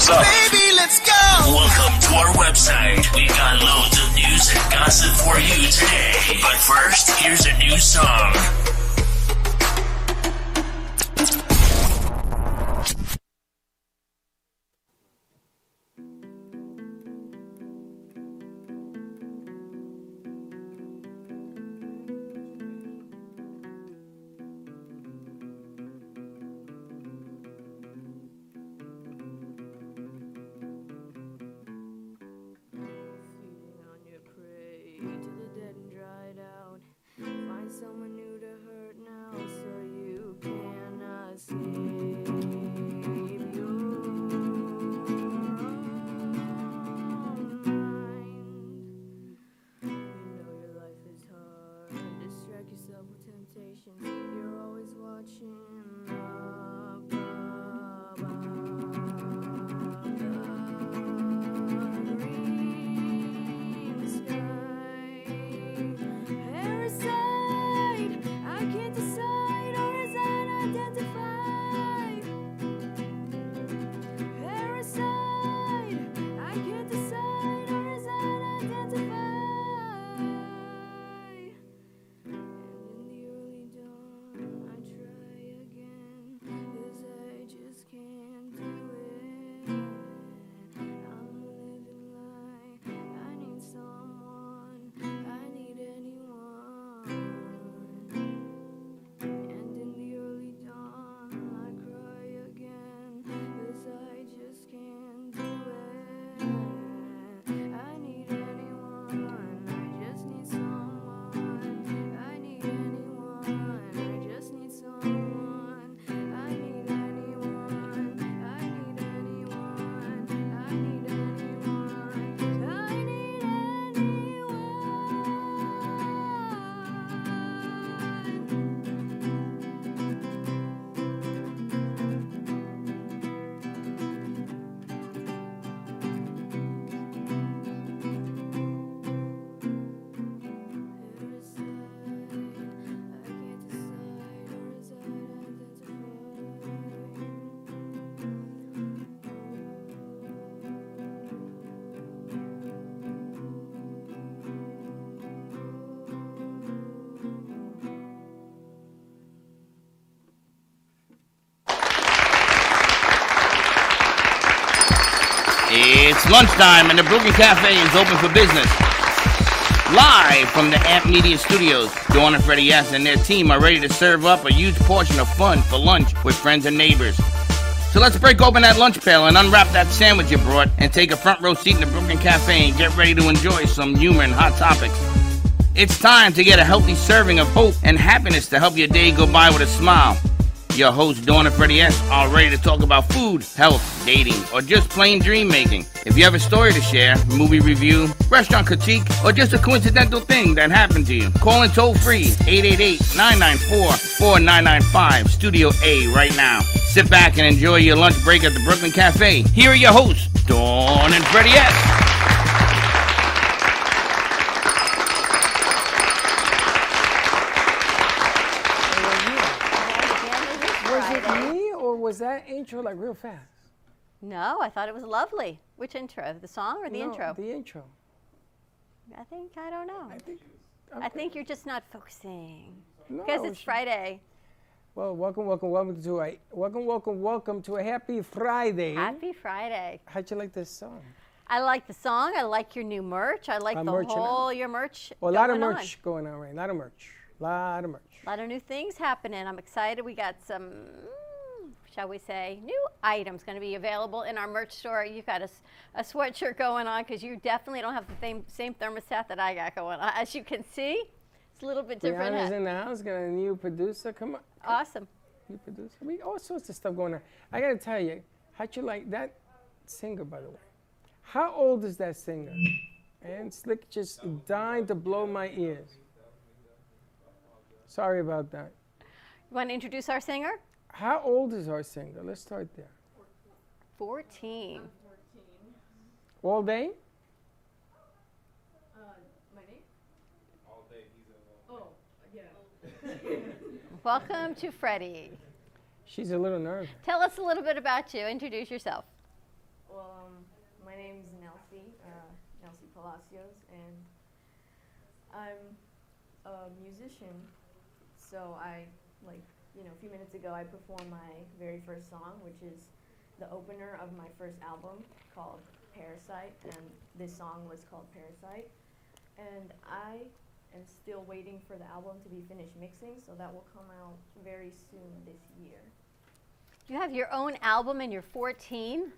what's up? Baby, let's go. Welcome to our website. We got loads of news and gossip for you today. But first, here's a new song. Lunchtime and the Brooklyn Cafe is open for business. Live from the Amp Media Studios, Dawn and Freddie S. and their team are ready to serve up a huge portion of fun for lunch with friends and neighbors. So let's break open that lunch pail and unwrap that sandwich you brought and take a front row seat in the Brooklyn Cafe and get ready to enjoy some humor and hot topics. It's time to get a healthy serving of hope and happiness to help your day go by with a smile. Your host, Dawn and Freddie S., are ready to talk about food, health, dating, or just plain dream making. If you have a story to share, movie review, restaurant critique, or just a coincidental thing that happened to you, call in toll free 888-994-4995, Studio A right now. Sit back and enjoy your lunch break at the Brooklyn Cafe. Here are your hosts, Dawn and Freddie S. that intro like real fast? No, I thought it was lovely. Which intro? The song or the No, intro? The intro. I think I don't know. I think. I think you're just not focusing No, because it's she- Friday. Well, welcome, welcome, welcome to a welcome, welcome, welcome to a happy Friday. Happy Friday. How'd you like this song? I like the song. I like your new merch. I like I'm the out. whole your merch. Well, a lot of merch going on right. A lot of merch. A lot of merch. A lot of new things happening. I'm excited. We got some, shall we say, new items going to be available in our merch store. You've got a sweatshirt going on because you definitely don't have the same same thermostat that I got going on. As you can see, it's a little bit different. Rihanna's in the house. Got a new producer. Come on. Awesome. New producer. We all sorts of stuff going on. I gotta tell you, how'd you like that singer, by the way? How old is that singer? And Slick just dying to blow my ears. Sorry about that. You want to introduce our singer? How old is our singer? Let's start there. 14. All day? Uh, my name? All day. Oh, yeah. Welcome to Freddie. She's a little nervous. Tell us a little bit about you. Introduce yourself. Well, um, my name's Nelsie, uh, Nelsie Palacios, and I'm a musician. So I, like, you know, a few minutes ago, I performed my very first song, which is the opener of my first album called Parasite, and this song was called Parasite. And I am still waiting for the album to be finished mixing, so that will come out very soon this year. You have your own album and you're 14.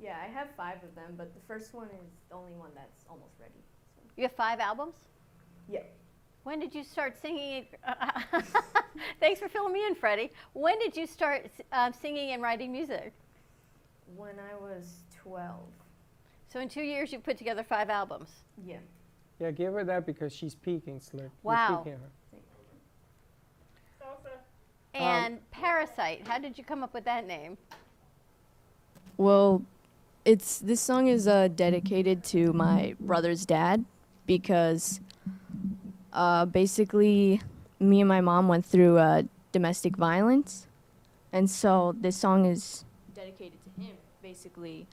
Yeah, I have five of them, but the first one is the only one that's almost ready. So. You have five albums? Yeah. When did you start singing? Thanks for filling me in, Freddie. When did you start uh, singing and writing music? When I was 12. So in two years, you've put together five albums. Yeah. Yeah, give her that because she's peaking, Slick. You're Wow. peeking her. And Parasite, how did you come up with that name? Well, it's this song is uh, dedicated to my brother's dad because uh, basically me and my mom went through uh, domestic violence, and so this song is dedicated to him. Basically,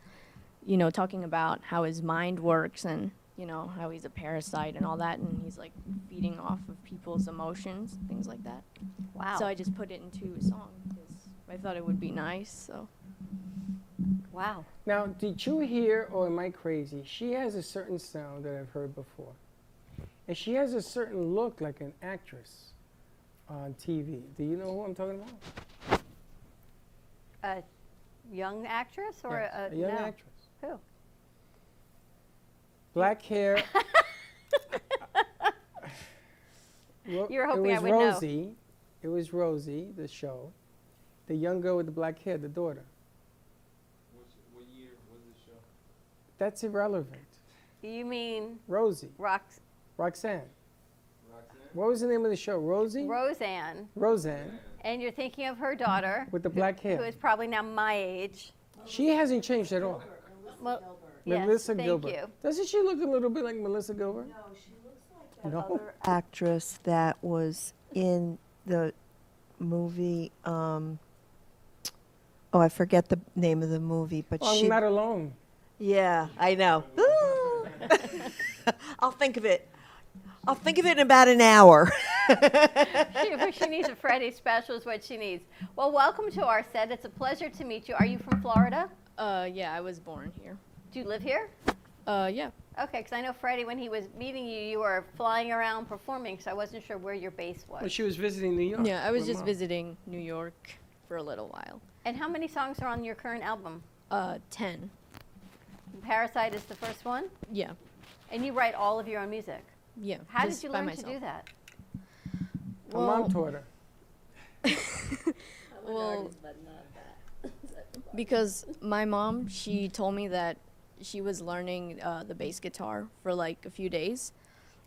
you know, talking about how his mind works and you know how he's a parasite and all that, and he's like feeding off of people's emotions, things like that. Wow. So I just put it into a song because I thought it would be nice. So. wow. Now, did you hear, or am I crazy? She has a certain sound that I've heard before. And she has a certain look like an actress on TV. Do you know who I'm talking about? A young actress or Yes, a, a young no. actress. Who? Black hair. Ro- You were it hoping was I would know. Rosie. It was Rosie, the show. The young girl with the black hair, the daughter. What year was the show? That's irrelevant. You mean Rosie. Rox- Roxanne. Roxanne? What was the name of the show? Rosie? Roseanne, Roseanne and you're thinking of her daughter, with the black hair. Who is probably now my age. She hasn't changed at all. Well, yes, Melissa thank Gilbert. you. Doesn't she look a little bit like Melissa Gilbert? No, she looks like that. No. actress that was in the movie. Um, oh, I forget the name of the movie, but Oh, she. I'm not alone. yeah, I know. I'll think of it. I'll think of it in about an hour. she, she needs a Freddie special is what she needs. Well, welcome to our set. It's a pleasure to meet you. Are you from Florida? Uh, yeah, I was born here. Do you live here? Uh, yeah. Okay, because I know Freddie, when he was meeting you, you were flying around performing, so I wasn't sure where your base was. Well, she was visiting New York. Yeah, I was just Mom. visiting New York for a little while. and how many songs are on your current album? Uh, 10. Parasite is the first one, Yeah. and you write all of your own music. Yeah. How just did you by learn myself. to do that? Her mom taught her. Well, because my mom, she told me that she was learning uh, the bass guitar for like a few days,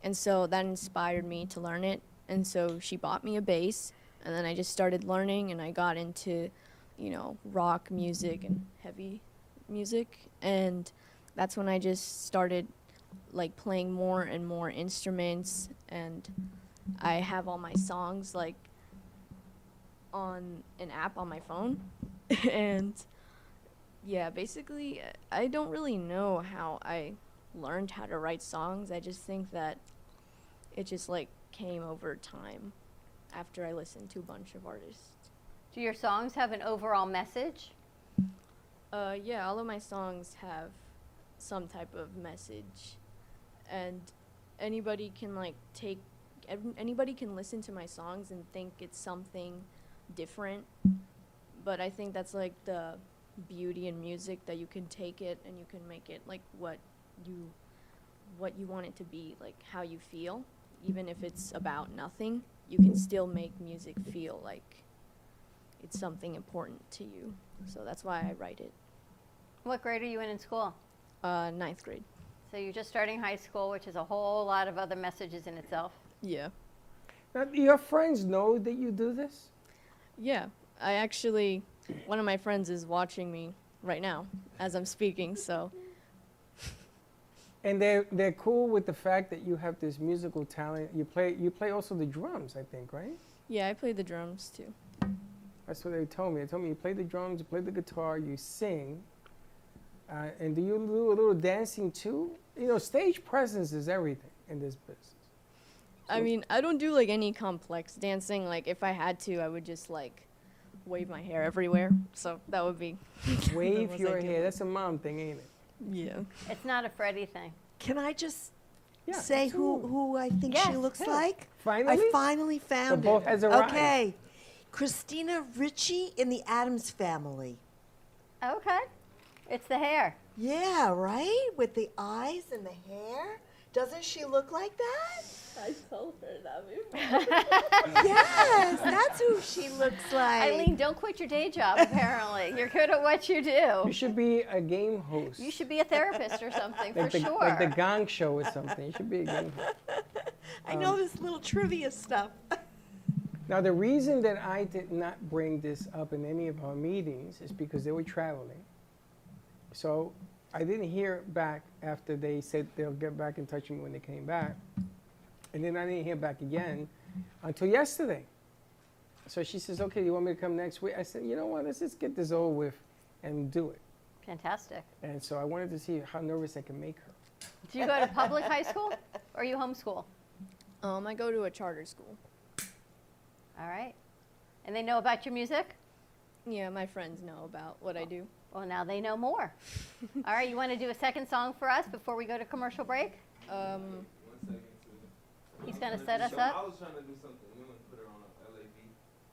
and so that inspired me to learn it. And so she bought me a bass, and then I just started learning, and I got into, you know, rock music and heavy music, and that's when I just started like playing more and more instruments, and I have all my songs like on an app on my phone. And yeah basically i don't really know how i learned how to write songs. I just think that it just like came over time after i listened to a bunch of artists. Do your songs have an overall message? uh yeah all of my songs have some type of message and anybody can like take anybody can listen to my songs and think it's something different. But i think that's like the beauty in music that you can take it and you can make it like what you what you want it to be like how you feel. Even if it's about nothing you can still make music feel like it's something important to you. So that's why i write it. What grade are you in in school? uh ninth grade So you're just starting high school, which is a whole lot of other messages in itself. yeah Now, do your friends know that you do this? yeah i actually one of my friends is watching me right now as i'm speaking so And they're, they're cool with the fact that you have this musical talent. You play, you play also the drums, I think, right? yeah i play the drums too That's what they told me. They told me you play the drums, you play the guitar, you sing. Uh, and do you do a little dancing too? You know, stage presence is everything in this business. I mean, I don't do like any complex dancing. Like if I had to, I would just like wave my hair everywhere. So that would be Wave your hair. That's a mom thing, ain't it? Yeah. It's not a Freddie thing. Can I just Yeah, say who, absolutely. who I think she looks yeah. like? Finally? I finally found both it. has arrived. Okay. Christina Ricci in the Addams family. Okay. It's the hair. Yeah, right? With the eyes and the hair. Doesn't she look like that? I told her that before. yes, that's who she looks like. Eileen, don't quit your day job, apparently. You're good at what you do. You should be a game host. You should be a therapist or something, for the, sure. Like the Gong Show or something. You should be a game host. I know um, this little trivia stuff. Now, the reason that I did not bring this up in any of our meetings is because they were traveling. So I didn't hear back after they said they'll get back in touch with me when they came back. And then I didn't hear back again until yesterday. So she says, okay, you want me to come next week? I said, you know what, let's just get this over with and do it. Fantastic. And so I wanted to see how nervous I can make her. Do you go to public high school or you homeschool? Um, I go to a charter school. All right. And they know about your music? Yeah, my friends know about what I do. Well, now they know more. All right, you want to do a second song for us before we go to commercial break? Um, One second, too. He's gonna set us up? I was trying to do something new and put her on a LA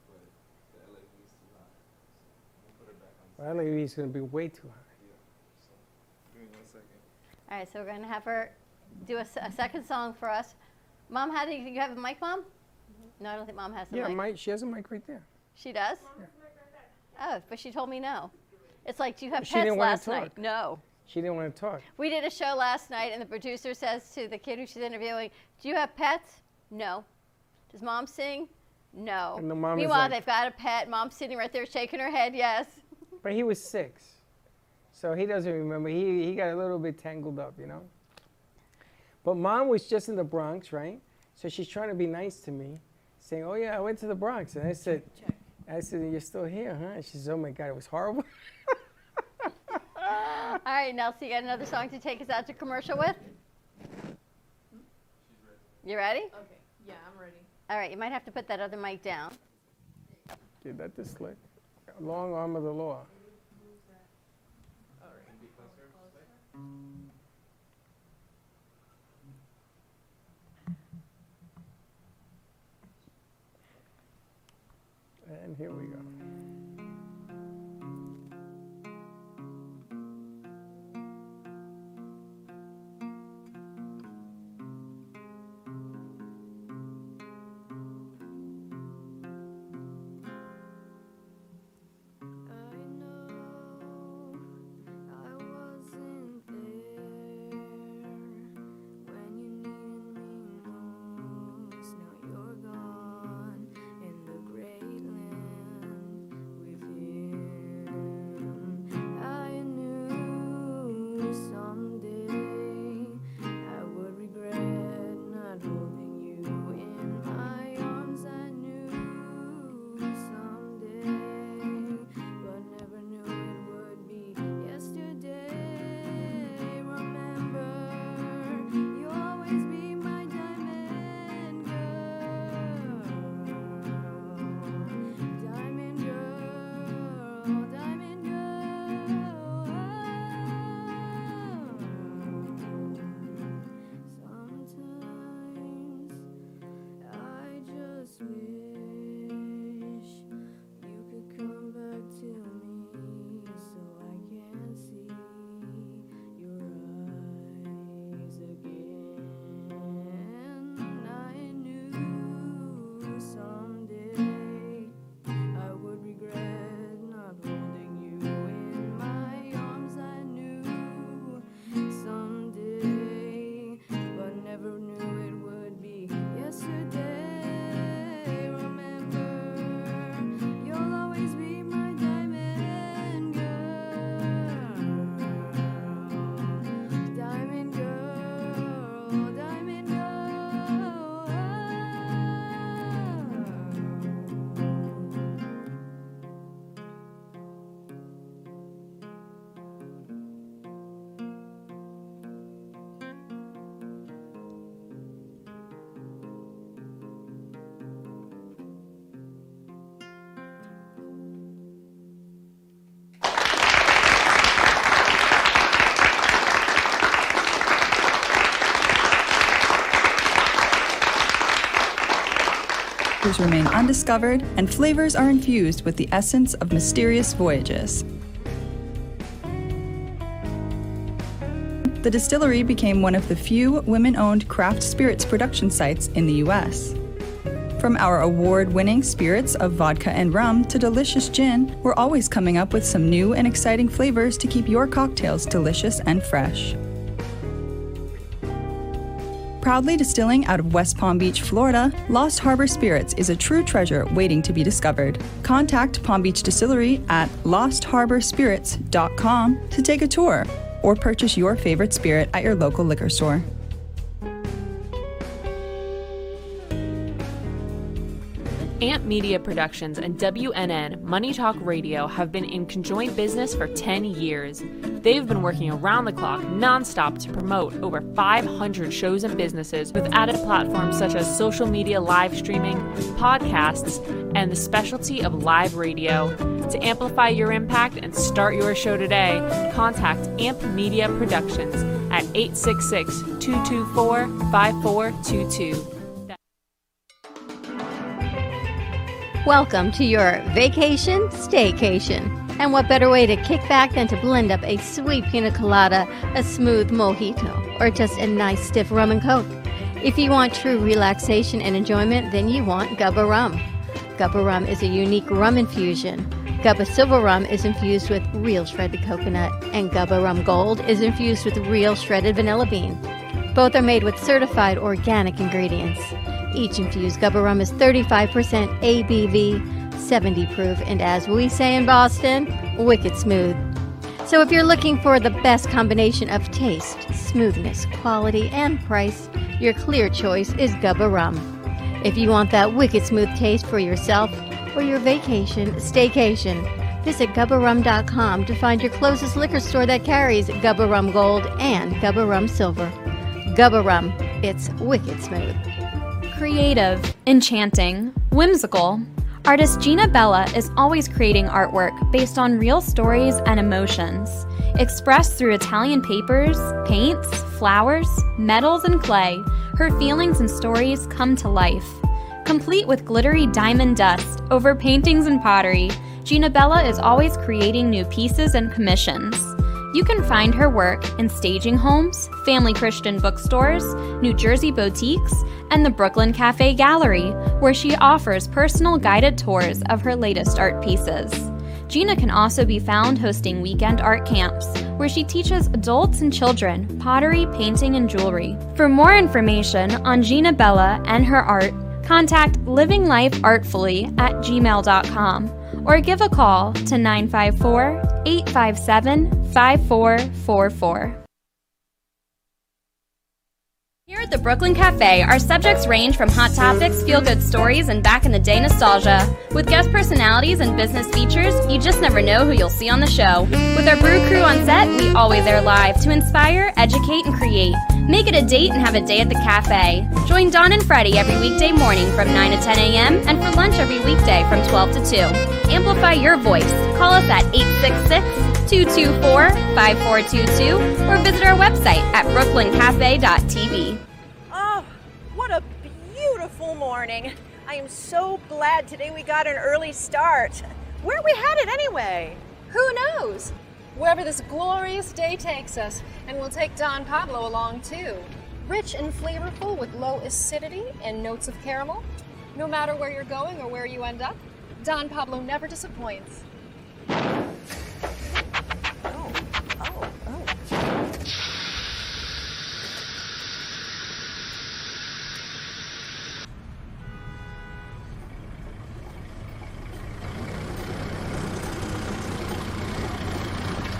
but the LA beat's too high. So I'm gonna put her back on the Well, that lady's going to be way too high. Yeah. So give me one second. All right, so we're going to have her do a second song for us. Mom, how do you, you have a mic, Mom? No, I don't think Mom has a Yeah, mic. Mike, she has a mic right there. She does? Oh, but she told me no. It's like, do you have She pets didn't wanna last night? No. She didn't want to talk. We did a show last night, and the producer says to the kid who she's interviewing, "Do you have pets?" No. Does mom sing? No. And the mom is Meanwhile, like- they've got a pet. Mom's sitting right there shaking her head. Yes. But he was six. So he doesn't remember. He, he got a little bit tangled up, you know? But mom was just in the Bronx, right? So she's trying to be nice to me, saying, Oh, yeah, I went to the Bronx. And I said, I said, You're still here, huh? And she says, Oh my God, it was horrible. All right, Nelsie, you got another song to take us out to commercial with? You ready? okay. Yeah, I'm ready. All right, you might have to put that other mic down. Dude, that is slick. Long arm of the law. And here we go. Remain undiscovered, and flavors are infused with the essence of mysterious voyages. The distillery became one of the few women owned craft spirits production sites in the U.S. From our award winning spirits of vodka and rum to delicious gin, we're always coming up with some new and exciting flavors to keep your cocktails delicious and fresh. Proudly distilling out of West Palm Beach, Florida, Lost Harbor Spirits is a true treasure waiting to be discovered. Contact Palm Beach Distillery at lostharborspirits.com to take a tour or purchase your favorite spirit at your local liquor store. Amp Media Productions and WNN Money Talk Radio have been in conjoint business for 10 years. They've been working around the clock nonstop to promote over 500 shows and businesses with added platforms such as social media live streaming, podcasts, and the specialty of live radio. To amplify your impact and start your show today, contact Amp Media Productions at 866 224 5422. Welcome to your vacation staycation. And what better way to kick back than to blend up a sweet pina colada, a smooth mojito, or just a nice stiff rum and coke? If you want true relaxation and enjoyment, then you want Gubba Rum. Gubba Rum is a unique rum infusion. Gubba Silver Rum is infused with real shredded coconut, and Gubba Rum Gold is infused with real shredded vanilla bean. Both are made with certified organic ingredients. Each infused Gubba Rum is 35% ABV, 70 proof, and as we say in Boston, wicked smooth. So if you're looking for the best combination of taste, smoothness, quality, and price, your clear choice is Gubba Rum. If you want that wicked smooth taste for yourself or your vacation, staycation, visit gubbarum.com to find your closest liquor store that carries Gubba Rum Gold and Gubba Rum Silver. Gubba Rum, it's wicked smooth. Creative, enchanting, whimsical. Artist Gina Bella is always creating artwork based on real stories and emotions, expressed through Italian papers, paints, flowers, metals, and clay. Her feelings and stories come to life. Complete with glittery diamond dust over paintings and pottery, Gina Bella is always creating new pieces and commissions. You can find her work in staging homes, family Christian bookstores, New Jersey boutiques, and the Brooklyn Cafe Gallery, where she offers personal guided tours of her latest art pieces. Gina can also be found hosting weekend art camps, where she teaches adults and children pottery, painting, and jewelry. For more information on Gina Bella and her art, contact livinglifeartfully at gmail.com or give a call to 954 857 5444. Here at the Brooklyn Cafe, our subjects range from hot topics, feel good stories, and back in the day nostalgia. With guest personalities and business features, you just never know who you'll see on the show. With our brew crew on set, we always air live to inspire, educate, and create. Make it a date and have a day at the cafe. Join Dawn and Freddie every weekday morning from 9 to 10 a.m. and for lunch every weekday from 12 to 2. Amplify your voice. Call us at 866 224 5422 or visit our website at brooklyncafe.tv. Oh, what a beautiful morning. I am so glad today we got an early start. Where are we headed anyway? Who knows? Wherever this glorious day takes us, and we'll take Don Pablo along too. Rich and flavorful with low acidity and notes of caramel. No matter where you're going or where you end up, Don Pablo never disappoints.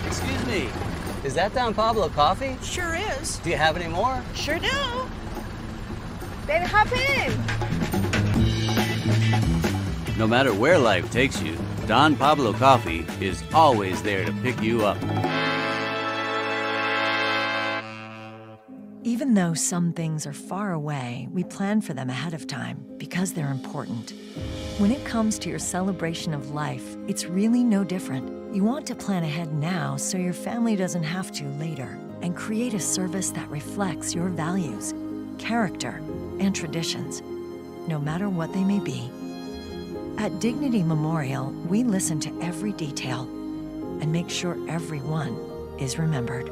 Excuse me, is that Don Pablo coffee? Sure is. Do you have any more? Sure do. Then hop in. No matter where life takes you, Don Pablo Coffee is always there to pick you up. Even though some things are far away, we plan for them ahead of time because they're important. When it comes to your celebration of life, it's really no different. You want to plan ahead now so your family doesn't have to later and create a service that reflects your values, character, and traditions. no matter what they may be. At Dignity Memorial, we listen to every detail and make sure everyone is remembered.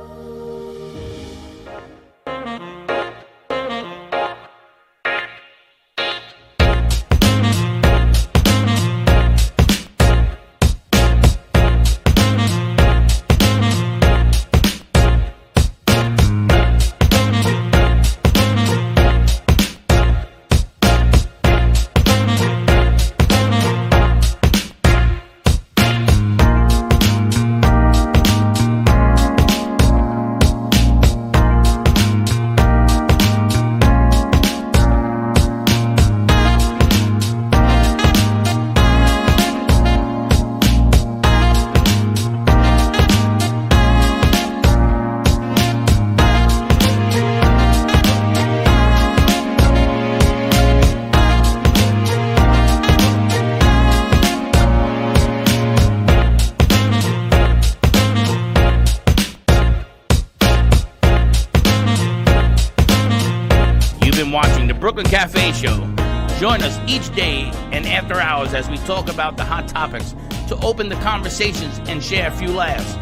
About the hot topics to open the conversations and share a few laughs.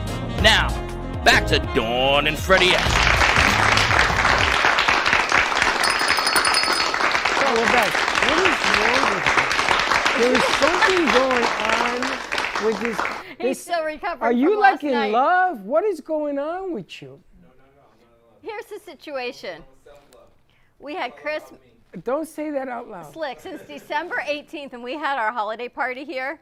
Now, back to Dawn and Freddie S. So oh, we're back. What is wrong with you? There is something going on with this. He's this- still recovering Are you from like last in night. love? What is going on with you? No, no, no. Here's the situation. We had Chris Don't say that out loud. Slick since December 18th, and we had our holiday party here.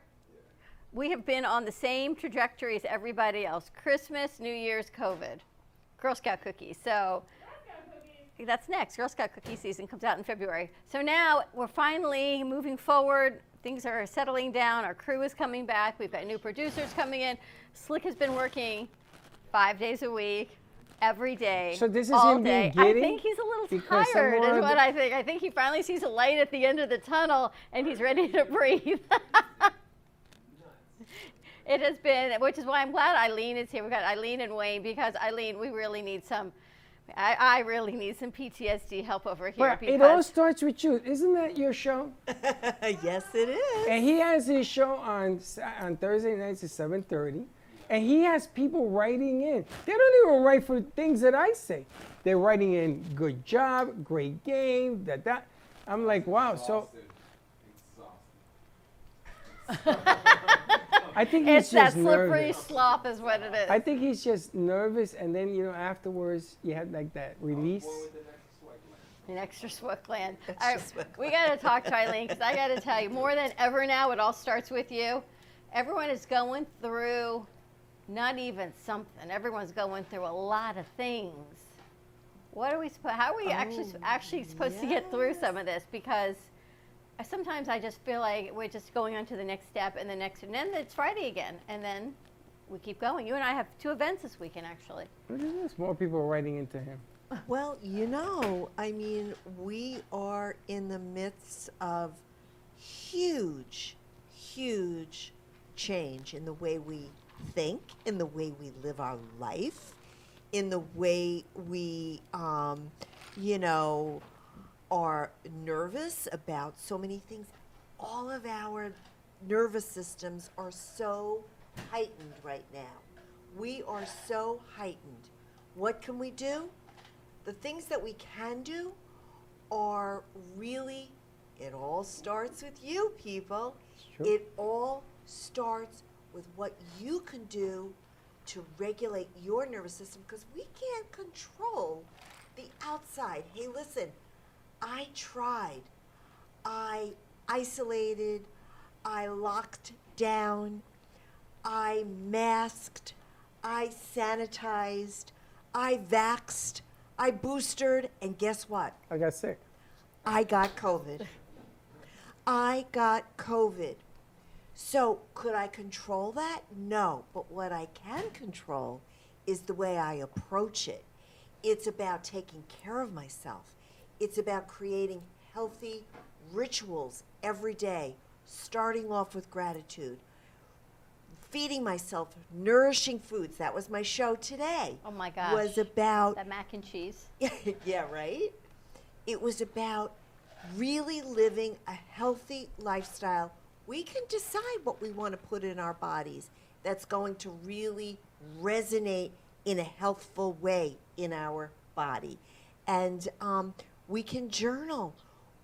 We have been on the same trajectory as everybody else Christmas, New Year's, COVID, Girl Scout cookies. So that's next. Girl Scout cookie season comes out in February. So now we're finally moving forward. Things are settling down. Our crew is coming back. We've got new producers coming in. Slick has been working five days a week, every day. So this is all him being day. I think he's a little Because tired, more is what I think. I think he finally sees a light at the end of the tunnel and he's ready to breathe. it has been, which is why I'm glad Eileen is here. We've got Eileen and Wayne because Eileen, we really need some. I, I really need some PTSD help over here But because it all starts with you. Isn't that your show? yes, it is. And he has his show on on Thursday nights at 7:30, and he has people writing in. They don't even write for things that I say. They're writing in good job, great game, that that. I'm like, wow. So I think he's it's that just slippery nervous. slop, is what it is. I think he's just nervous, and then you know afterwards you have like that oh, release. An extra Swift land. All right, we got to talk to Eileen because I got to tell you, more than ever now, it all starts with you. Everyone is going through not even something. Everyone's going through a lot of things. What are we supposed? How are we actually Oh, actually supposed to get through some of this? Because sometimes I just feel like we're just going on to the next step and the next, and then it's Friday again, and then we keep going. You and I have two events this weekend, actually. Look at this, more people are writing into him. Well, you know, I mean, we are in the midst of huge, huge change in the way we think, in the way we live our life, in the way we, um, you know, are nervous about so many things. All of our nervous systems are so heightened right now. We are so heightened. What can we do? The things that we can do are really, it all starts with you, people. It all starts with what you can do to regulate your nervous system because we can't control the outside. Hey, listen, I tried. I isolated. I locked down. I masked. I sanitized. I vaxed. I boosted. And guess what? I got sick. I got COVID. I got COVID. So, could I control that? No. But what I can control is the way I approach it. It's about taking care of myself, it's about creating healthy rituals every day, starting off with gratitude. Feeding myself nourishing foods. That was my show today. Oh my gosh. Was about That mac and cheese. yeah, right? It was about really living a healthy lifestyle, we can decide what we want to put in our bodies that's going to really resonate in a healthful way in our body. And um, we can journal,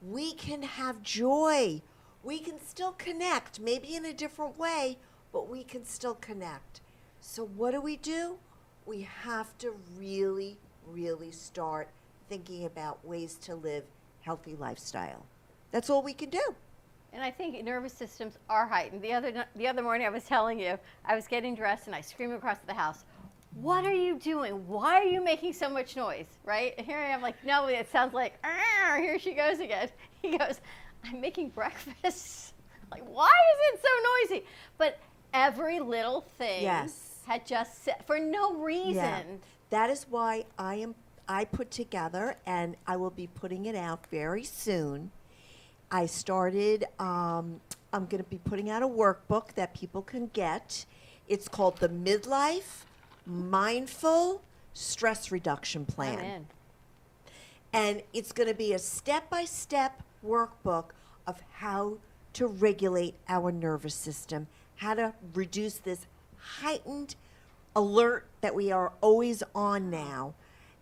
we can have joy, we can still connect, maybe in a different way, but we can still connect. So, what do we do? We have to really, really start thinking about ways to live healthy lifestyle. That's all we can do. And I think nervous systems are heightened. The other the other morning, I was telling you, I was getting dressed and I screamed across the house, "What are you doing? Why are you making so much noise?" Right? And here I am, like, no, it sounds like, here she goes again. He goes, "I'm making breakfast." like, why is it so noisy? But every little thing Yes. had just set for no reason. Yeah. That is why I am I put together and I will be putting it out very soon. I started um, I'm going to be putting out a workbook that people can get. It's called the Midlife Mindful Stress Reduction Plan. I'm. And it's going to be a step by step workbook of how to regulate our nervous system, how to reduce this heightened alert that we are always on now,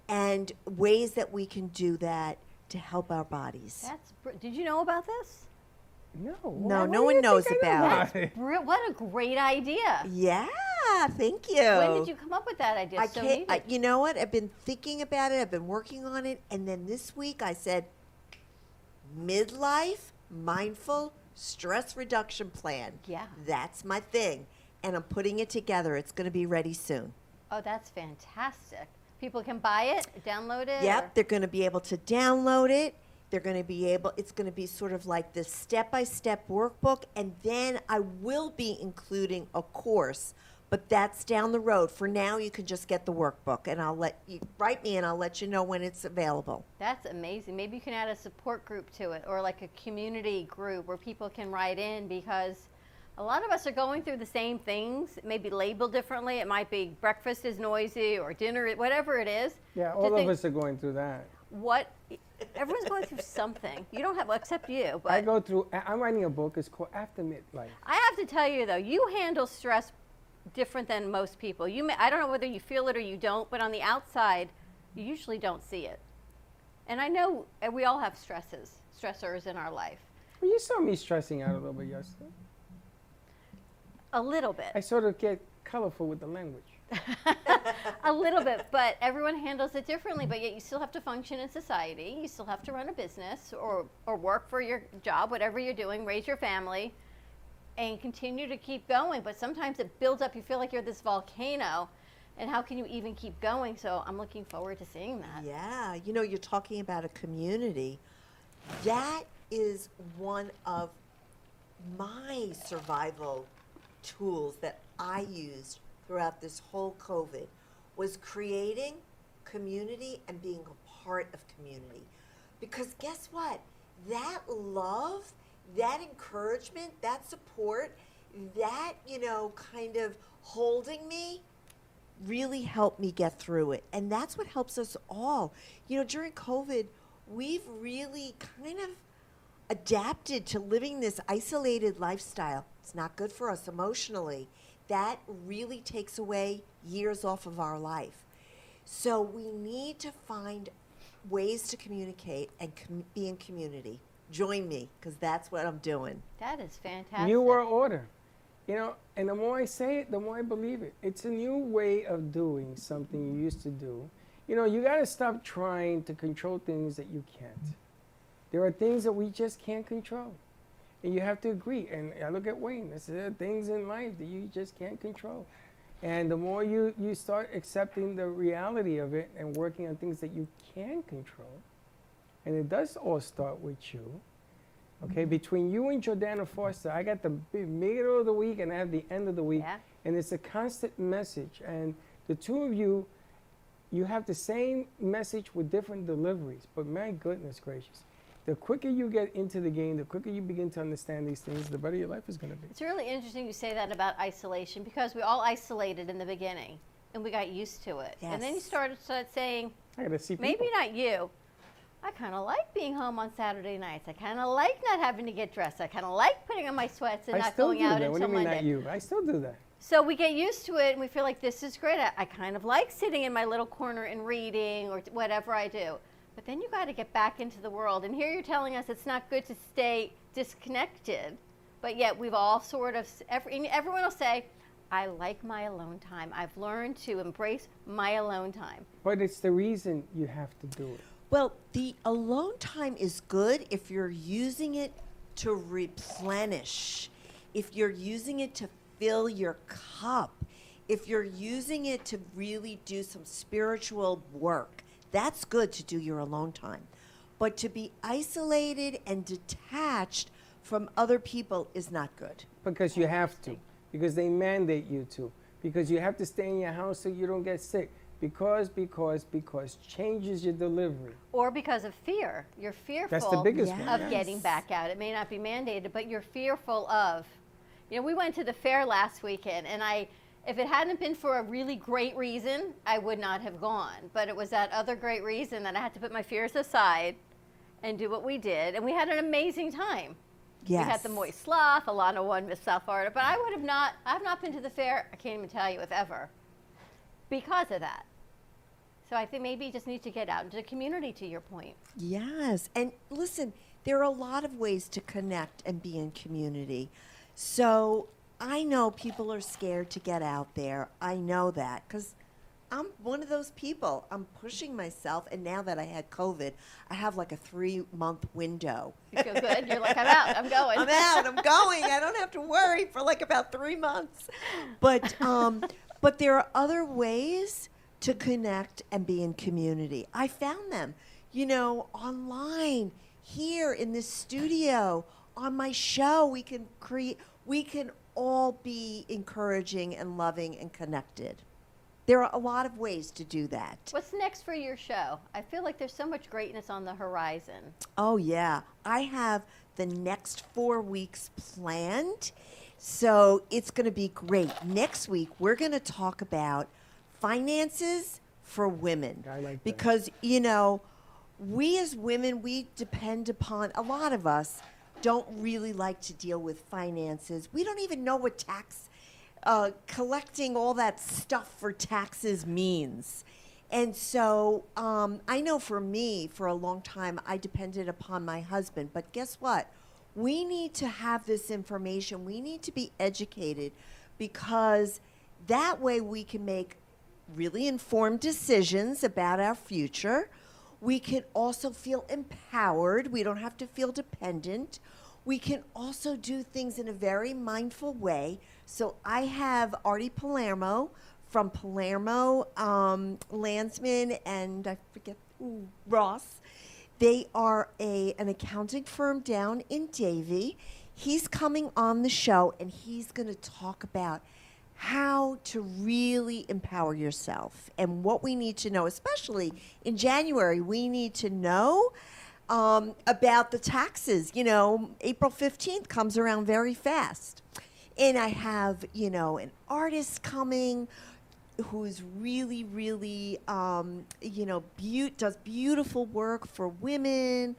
and ways that we can do that to help our bodies. That's br- did you know about this? No. No, no one knows about it. br- what a great idea. Yeah, thank you. When did you come up with that idea? I so can't, needed. I, you know what? I've been thinking about it. I've been working on it, and then this week I said, midlife mindful stress reduction plan. Yeah. that's my thing, and I'm putting it together. It's going to be ready soon. oh, that's fantastic. People can buy it, download it. Yep, or- they're going to be able to download it. They're going to be able, it's going to be sort of like this step by step workbook. And then I will be including a course, but that's down the road. For now, you can just get the workbook, and I'll let you write me and I'll let you know when it's available. That's amazing. Maybe you can add a support group to it or like a community group where people can write in because a lot of us are going through the same things, maybe labeled differently. It might be breakfast is noisy or dinner, whatever it is. Yeah, all of us are going through that. What everyone's going through something. You don't have, well, except you. But I go through. I'm writing a book. It's called After Midlife. I have to tell you though, you handle stress different than most people. You may, I don't know whether you feel it or you don't, but on the outside, you usually don't see it. And I know we all have stresses, stressors in our life. Well, you saw me stressing out a little bit yesterday. A little bit. I sort of get colorful with the language. a little bit, but everyone handles it differently. But yet, you still have to function in society. You still have to run a business or or work for your job, whatever you're doing, raise your family, and continue to keep going. But sometimes it builds up. You feel like you're this volcano, and how can you even keep going? So I'm looking forward to seeing that. Yeah, you know, you're talking about a community. That is one of my survival tools that I used throughout this whole COVID was creating community and being a part of community. Because guess what? That love, that encouragement, that support, that, you know, kind of holding me really helped me get through it. And that's what helps us all. You know, during COVID, we've really kind of adapted to living this isolated lifestyle. It's not good for us emotionally. That really takes away years off of our life. So we need to find ways to communicate and com- be in community. Join me, because that's what I'm doing. That is fantastic. New world order. You know, and the more I say it, the more I believe it. It's a new way of doing something you used to do. You know, you got to stop trying to control things that you can't. There are things that we just can't control. And you have to agree. And I look at Wayne, there are things in life that you just can't control. And the more you, you start accepting the reality of it and working on things that you can control, and it does all start with you, Okay, mm-hmm. between you and Jordana Foster, I got the middle of the week and I have the end of the week. Yeah. And it's a constant message. And the two of you, you have the same message with different deliveries. But my goodness gracious, the quicker you get into the game, the quicker you begin to understand these things, the better your life is going to be. It's really interesting you say that about isolation because we all isolated in the beginning and we got used to it. And then you Yes. started, started saying, I got to see maybe not you, I kind of like being home on Saturday nights. I kind of like not having to get dressed. I kind of like putting on my sweats and I not going out that. What do until you mean Monday. not you? I still do that. So we get used to it and we feel like this is great. I, I kind of like sitting in my little corner and reading or t- whatever I do. But then you got to get back into the world. And here you're telling us it's not good to stay disconnected. But yet we've all sort of, every, everyone will say, I like my alone time. I've learned to embrace my alone time. But it's the reason you have to do it. Well, the alone time is good if you're using it to replenish, if you're using it to fill your cup, if you're using it to really do some spiritual work. That's good to do your alone time. But to be isolated and detached from other people is not good. Because you have to. Because they mandate you to. Because you have to stay in your house so you don't get sick. Because, because, because changes your delivery. Or because of fear. You're fearful That's the biggest one, of yes. getting back out. It may not be mandated, but you're fearful of. You know, we went to the fair last weekend, and I, if it hadn't been for a really great reason, I would not have gone. But it was that other great reason that I had to put my fears aside and do what we did, and we had an amazing time. We had the Yes. moist sloth. Alana won Miss South Florida, but I would have not. I've not been to the fair. I can't even tell you if ever, because of that. So I think maybe you just need to get out into the community. To your point. Yes. And listen, there are a lot of ways to connect and be in community. So I know people are scared to get out there. I know that because I'm one of those people. I'm pushing myself. And now that I had COVID, I have like a three month window. You feel good? You're like, I'm out. I'm going. I'm out. I'm going. I don't have to worry for like about three months. But um, but there are other ways to connect and be in community. I found them, you know, online, here in this studio, on my show. We can create. We can all be encouraging and loving and connected. There are a lot of ways to do that. What's next for your show? I feel like there's so much greatness on the horizon. Oh, yeah. I have the next four weeks planned. So it's going to be great. Next week, we're going to talk about finances for women. I like that. Because, you know, we as women, we depend upon, a lot of us don't really like to deal with finances. We don't even know what tax, uh, collecting all that stuff for taxes means. And so um, I know for me, for a long time, I depended upon my husband. But guess what? We need to have this information. We need to be educated because that way we can make really informed decisions about our future. We can also feel empowered. We don't have to feel dependent. We can also do things in a very mindful way. So I have Artie Palermo from Palermo um, Landsman and I forget ooh, Ross. They are a an accounting firm down in Davie. He's coming on the show and he's going to talk about how to really empower yourself and what we need to know, especially in January. We need to know um, about the taxes. You know, April 15th comes around very fast. And I have, you know, an artist coming who's really, really, um, you know, beau- does beautiful work for women.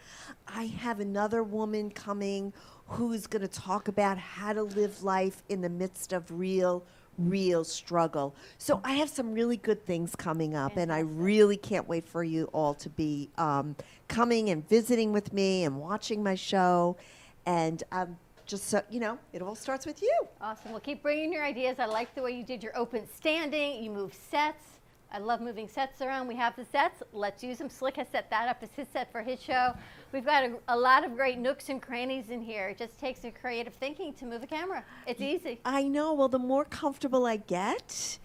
I have another woman coming who's going to talk about how to live life in the midst of real, real struggle. So I have some really good things coming up, and I really can't wait for you all to be um, coming and visiting with me and watching my show. And um, just so you know, it all starts with you. Awesome. Well, keep bringing your ideas. I like the way you did your open standing. You move sets. I love moving sets around. We have the sets. Let's use them. Slick has set that up as his set for his show. We've got a, a lot of great nooks and crannies in here. It just takes a creative thinking to move a camera. It's easy. I know. Well, the more comfortable I get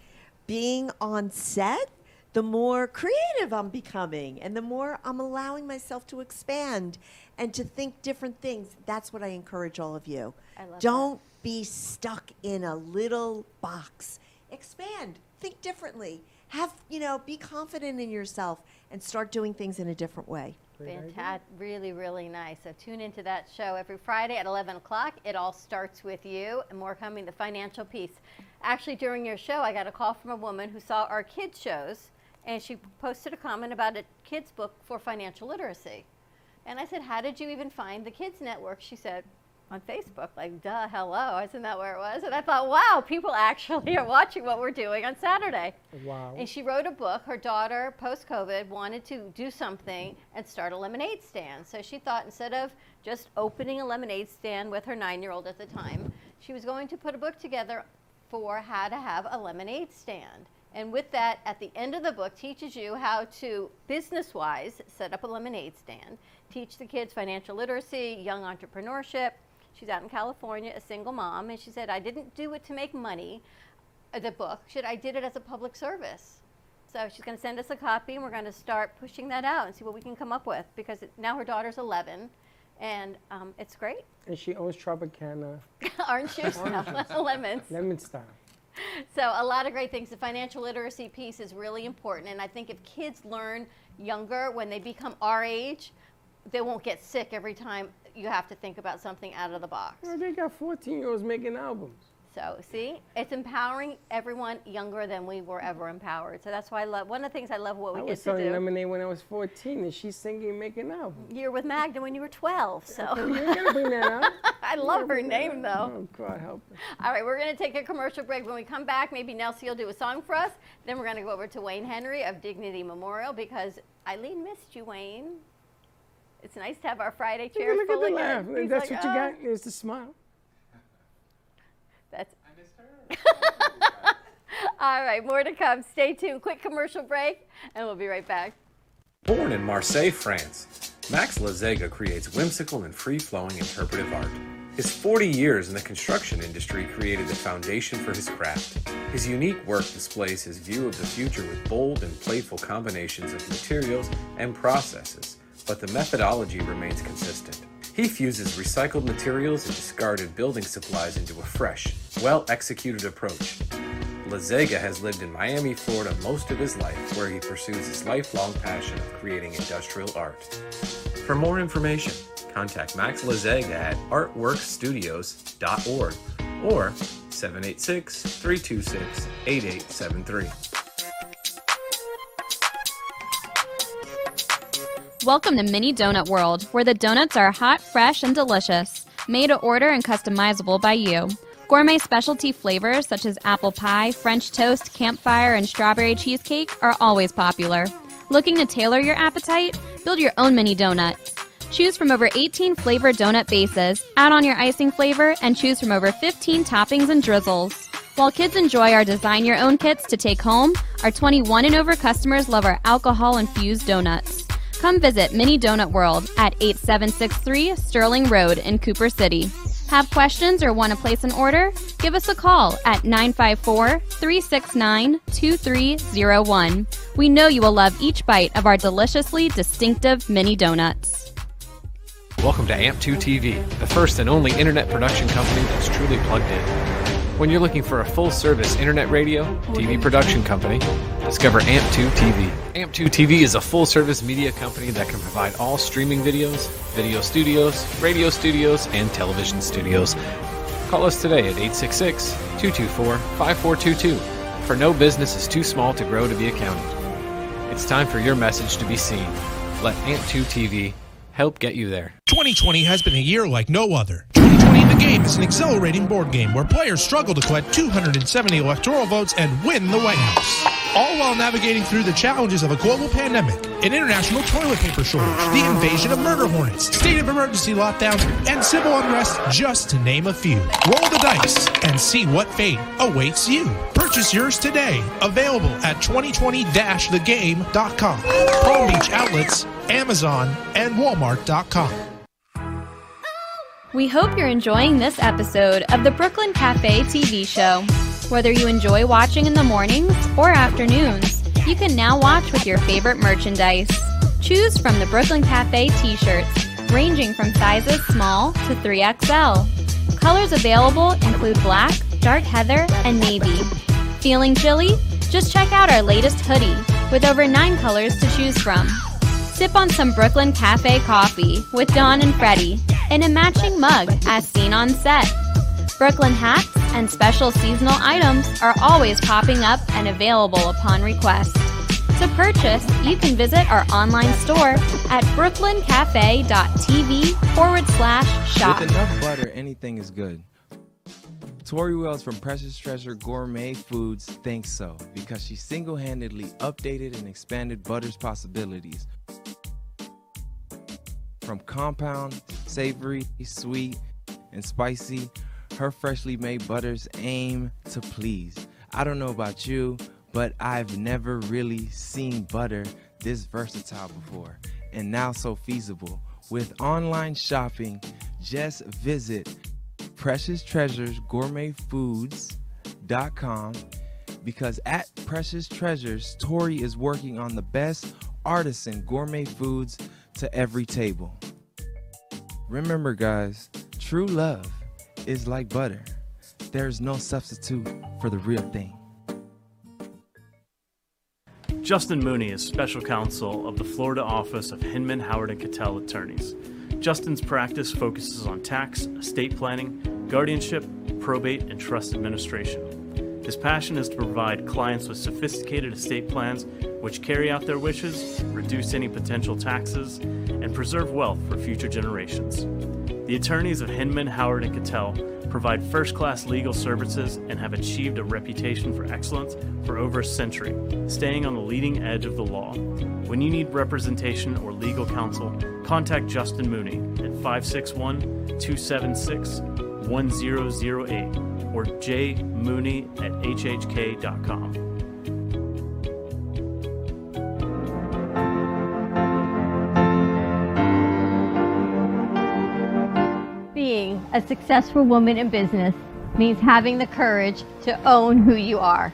being on set, the more creative I'm becoming and the more I'm allowing myself to expand and to think different things. That's what I encourage all of you. I love Don't be stuck in a little box. Expand, think differently. Have, you know, be confident in yourself and start doing things in a different way. Fantastic. Really, really nice. So tune into that show every Friday at 11 o'clock. It all starts with you, and more coming, the financial piece. Actually, during your show, I got a call from a woman who saw our kids' shows and she posted a comment about a kids book for financial literacy. And I said, How did you even find the Kids Network? She said, On Facebook. Like, duh, hello. Isn't that where it was? And I thought, wow, people actually are watching what we're doing on Saturday. Wow. And she wrote a book. Her daughter, post COVID, wanted to do something and start a lemonade stand. So she thought instead of just opening a lemonade stand with her nine year old at the time, she was going to put a book together for how to have a lemonade stand. And with that, at the end of the book, teaches you how to business wise set up a lemonade stand, teach the kids financial literacy, young entrepreneurship. She's out in California, a single mom, and she said, I didn't do it to make money, uh, the book. She said, I did it as a public service. So she's going to send us a copy, and we're going to start pushing that out and see what we can come up with because it, now her daughter's 11, and um, it's great. And she owns Tropicana. Orange juice now, lemons. Lemon style. So a lot of great things. The financial literacy piece is really important, and I think if kids learn younger, when they become our age, they won't get sick every time you have to think about something out of the box. Well, they got 14 year olds making albums. So see, it's empowering everyone younger than we were ever empowered. So that's why I love. One of the things I love what we I get was selling lemonade when I was 14, and she's singing, making albums. You're with Magda when you were 12. So You're gonna bring that up. I love her name though. Oh, God help her. All right, we're going to take a commercial break. When we come back, maybe Nelsie will do a song for us. Then we're going to go over to Wayne Henry of Dignity Memorial because Eileen missed you, Wayne. It's nice to have our Friday Look chairs at the full laugh. He's That's like, what you "Oh." got is the smile. That's. I missed her. All right, more to come. Stay tuned. Quick commercial break, and we'll be right back. Born in Marseille, France, Max Lazega creates whimsical and free flowing interpretive art. His 40 years in the construction industry created the foundation for his craft. His unique work displays his view of the future with bold and playful combinations of materials and processes, but the methodology remains consistent. He fuses recycled materials and discarded building supplies into a fresh, well executed approach. Lazega has lived in Miami, Florida most of his life, where he pursues his lifelong passion of creating industrial art. For more information, contact Max Lazega at artworkstudios.org or 786 326 8873. Welcome to Mini Donut World, where the donuts are hot, fresh, and delicious, made to order and customizable by you. Gourmet specialty flavors such as apple pie, French toast, campfire, and strawberry cheesecake are always popular. Looking to tailor your appetite? Build your own mini donut. Choose from over 18 flavor donut bases, add on your icing flavor, and choose from over 15 toppings and drizzles. While kids enjoy our design your own kits to take home, our 21 and over customers love our alcohol infused donuts. Come visit Mini Donut World at 8763 Sterling Road in Cooper City. Have questions or want to place an order? Give us a call at 954 369 2301. We know you will love each bite of our deliciously distinctive mini donuts. Welcome to AMP2 TV, the first and only internet production company that's truly plugged in. When you're looking for a full service internet radio, TV production company, discover AMP2 TV. AMP2 TV is a full service media company that can provide all streaming videos, video studios, radio studios, and television studios. Call us today at 866 224 5422, for no business is too small to grow to be accounted. It's time for your message to be seen. Let AMP2 TV help get you there. 2020 has been a year like no other. 2020 The Game is an exhilarating board game where players struggle to collect 270 electoral votes and win the White House. All while navigating through the challenges of a global pandemic, an international toilet paper shortage, the invasion of murder hornets, state of emergency lockdowns, and civil unrest, just to name a few. Roll the dice and see what fate awaits you. Purchase yours today. Available at 2020-thegame.com, Palm Beach Outlets, Amazon, and Walmart.com. We hope you're enjoying this episode of the Brooklyn Cafe TV show. Whether you enjoy watching in the mornings or afternoons, you can now watch with your favorite merchandise. Choose from the Brooklyn Cafe t shirts, ranging from sizes small to 3XL. Colors available include black, dark heather, and navy. Feeling chilly? Just check out our latest hoodie with over nine colors to choose from. Sip on some Brooklyn Cafe coffee with Dawn and Freddie in a matching mug as seen on set. Brooklyn hats and special seasonal items are always popping up and available upon request. To purchase, you can visit our online store at brooklyncafe.tv forward slash shop. With enough butter, anything is good. Tori Wells from Precious Treasure Gourmet Foods thinks so because she single handedly updated and expanded butter's possibilities. From compound, savory, sweet, and spicy, her freshly made butters aim to please. I don't know about you, but I've never really seen butter this versatile before and now so feasible. With online shopping, just visit Precious Treasures Gourmet Foods.com because at Precious Treasures, Tori is working on the best artisan gourmet foods to every table. Remember, guys, true love is like butter. There's no substitute for the real thing. Justin Mooney is special counsel of the Florida office of Hinman, Howard, and Kattell attorneys. Justin's practice focuses on tax, estate planning, guardianship, probate, and trust administration. His passion is to provide clients with sophisticated estate plans which carry out their wishes, reduce any potential taxes, and preserve wealth for future generations. The attorneys of Hinman, Howard, and Kattell provide first class legal services and have achieved a reputation for excellence for over a century, staying on the leading edge of the law. When you need representation or legal counsel, contact Justin Mooney at 561 276 1008 or jmooney at hhk.com. Being a successful woman in business means having the courage to own who you are.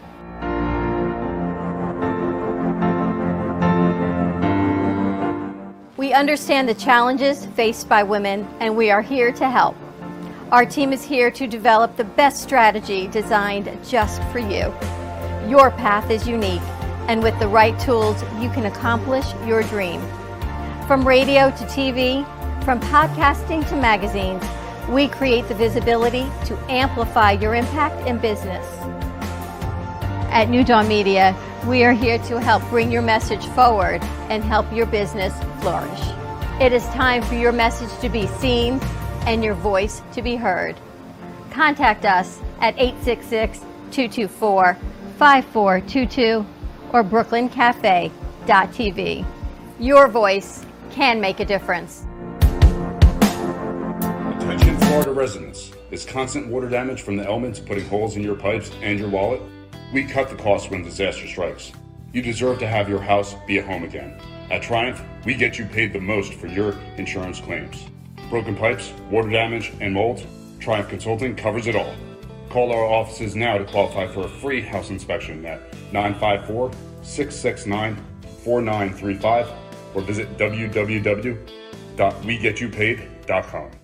We understand the challenges faced by women and we are here to help. Our team is here to develop the best strategy designed just for you. Your path is unique, and with the right tools, you can accomplish your dream. From radio to TV, from podcasting to magazines, we create the visibility to amplify your impact in business. At New Dawn Media, we are here to help bring your message forward and help your business flourish. It is time for your message to be seen and your voice to be heard. Contact us at 866 224 5422 or brooklyncafe.tv. Your voice can make a difference. Attention Florida residents. Is constant water damage from the elements putting holes in your pipes and your wallet? We cut the cost when disaster strikes. You deserve to have your house be a home again. At Triumph, we get you paid the most for your insurance claims. Broken pipes, water damage, and mold? Triumph Consulting covers it all. Call our offices now to qualify for a free house inspection at 954 669 4935 or visit www.wegetYouPaid.com.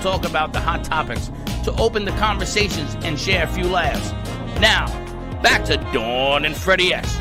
talk about the hot topics to open the conversations and share a few laughs. Now, back to Dawn and Freddie S.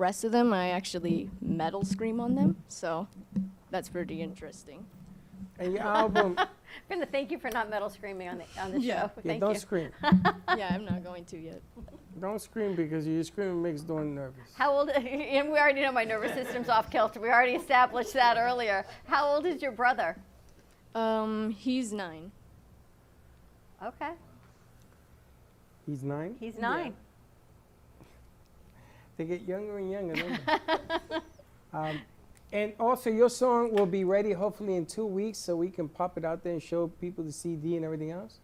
rest of them, I actually metal scream on them, so that's pretty interesting. And your album, Brenda, thank you for not metal screaming on the on the Yeah. show. Yeah, Thank don't you. scream. yeah, I'm not going to yet. don't scream because your screaming makes Dawn nervous. How old? And we already know my nervous system's off kilter. We already established that earlier. How old is your brother? Um, he's nine. Okay, He's nine. he's nine. They get younger and younger, don't they? um, and also, your song will be ready hopefully in two weeks, so we can pop it out there and show people the CD and everything else.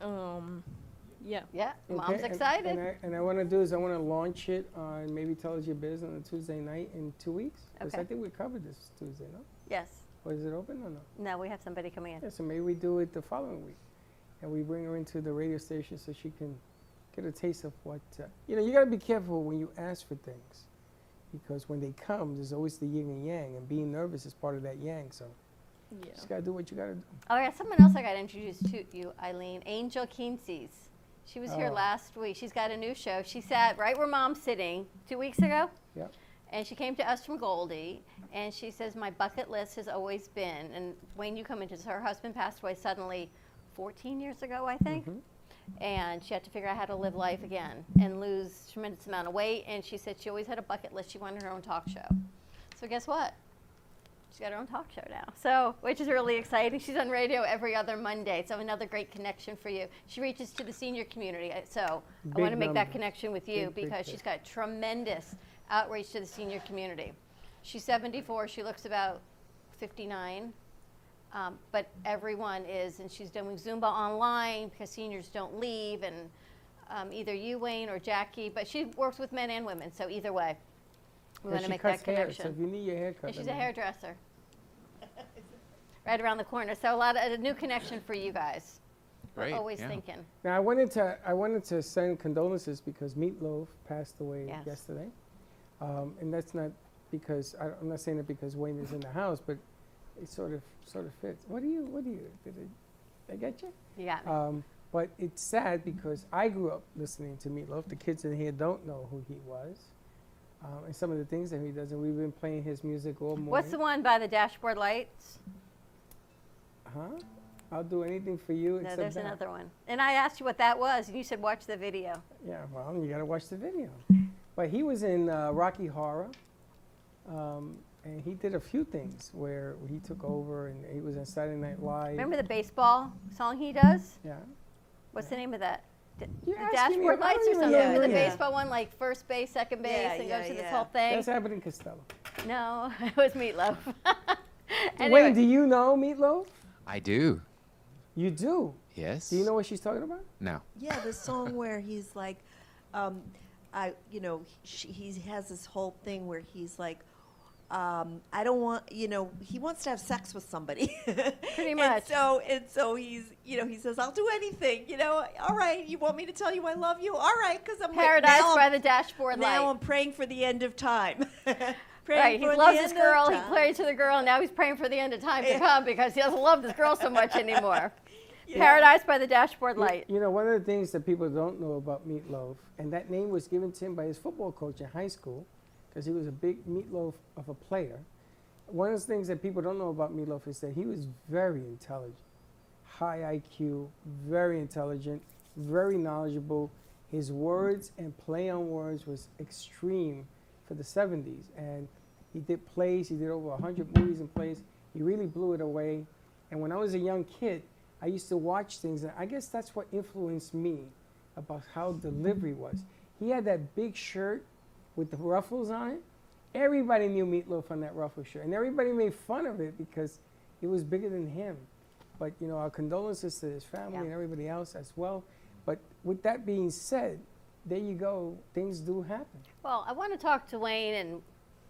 Um, yeah. Yeah, Okay, mom's and- excited. And, I, and I want to do is I want to launch it on maybe Tell Us Your Biz on a Tuesday night in two weeks. 'Cause I Okay. think we covered this Tuesday, no? yes. Or is it open or no? No, we have somebody coming in. Yeah, so maybe we do it the following week, and we bring her into the radio station so she can get a taste of what uh, you know. You got to be careful when you ask for things, because when they come, there's always the yin and yang, and being nervous is part of that yang. So Yeah. just gotta do what you gotta do. Oh, I got someone else I got to introduce to you, Eileen. Angel Keensies. She was here Oh. last week. She's got a new show. She sat right where mom's sitting two weeks ago. Yep. And she came to us from Goldie, and she says, My bucket list has always been, and when you come into this, her husband passed away suddenly 14 years ago, I think. And she had to figure out how to live life again and lose tremendous amount of weight. And she said she always had a bucket list. She wanted her own talk show. So guess what? She's got her own talk show now. So, which is really exciting. She's on radio every other Monday. So another great connection for you. She reaches to the senior community. So I want to make that connection with you Big, big, because big. she's got tremendous outreach to the senior community. She's 74. She looks about 59. Um, but everyone is, and she's doing Zumba online because seniors don't leave, and um, either you, Wayne, or Jackie. But she works with men and women, so either way, we want to make cuts that hair, connection. so if you need your hair cut, And she's let a me know. hairdresser. right around the corner. So a lot of a new connection for you guys. We're always yeah. thinking. Now I wanted to I wanted to send condolences because Meatloaf passed away Yes. yesterday, um, and that's not because I, I'm not saying it because Wayne is in the house, but it sort of sort of fits. What do you what do you did it, I get you? You got me. Um, but it's sad because I grew up listening to Meatloaf. The kids in here don't know who he was, um, and some of the things that he does, and we've been playing his music all morning. What's the one by the dashboard lights? Huh? I'll do anything for you No, except there's that. another one. And I asked you what that was, and you said watch the video. Yeah, well, you got to watch the video. But he was in uh, Rocky Horror, um, and he did a few things where he took over, and he was in Saturday Night Live. Remember the baseball song he does? Yeah. What's the name of that? D- You're the asking me dashboard if lights or don't even something. know Remember the who baseball one, like first base, second base, Yeah, and yeah, goes through this yeah. whole thing? That's Abbott and Costello. No, it was Meatloaf. Wayne, do you know Meatloaf? I do. You do. Yes. Do you know what she's talking about? No. Yeah, the song where he's like, um, I, you know, he, he has this whole thing where he's like, um, I don't want, you know, he wants to have sex with somebody. Pretty And much. so, and so he's, you know, he says, I'll do anything. You know, all right, you want me to tell you I love you? All right, because I'm Paradise now by I'm- the dashboard Now light. Now I'm praying for the end of time. Right, he loves this girl. He time. prayed to the girl, and now he's praying for the end of time to come because he doesn't love this girl so much anymore. Yeah. Paradise by the dashboard You- light. You know, one of the things that people don't know about Meatloaf, and that name was given to him by his football coach in high school, because he was a big Meatloaf of a player. One of the things that people don't know about Meatloaf is that he was very intelligent, high IQ, very intelligent, very knowledgeable. His words and play on words was extreme for the 70s. And he did plays, he did over 100 movies and plays. He really blew it away. And when I was a young kid, I used to watch things, and I guess that's what influenced me about how delivery was. He had that big shirt with the ruffles on it. Everybody knew Meatloaf on that ruffle shirt, and everybody made fun of it because it was bigger than him. But you know, our condolences to his family Yeah. and everybody else as well. But with that being said, there you go. Things do happen. Well, I want to talk to Wayne and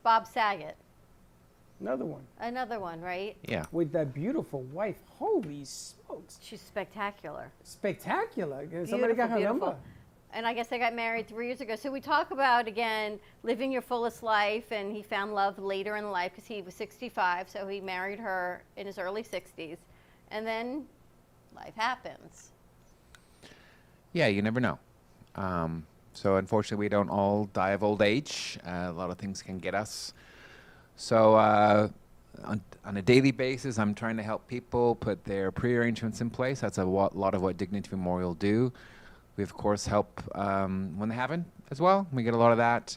Bob Saget. Another one. Another one, right? Yeah. With that beautiful wife. Holy smokes. She's spectacular. Spectacular. And somebody got her Beautiful, number. And I guess they got married three years ago. So we talk about again living your fullest life, and he found love later in life because he was 65, so he married her in his early 60s, and then life happens. Yeah, you never know. Um, so unfortunately, we don't all die of old age. Uh, a lot of things can get us. So uh, on, on a daily basis, I'm trying to help people put their pre-arrangements in place. That's a wa- lot of what Dignity Memorial do. We of course help um, when they haven't as well. We get a lot of that.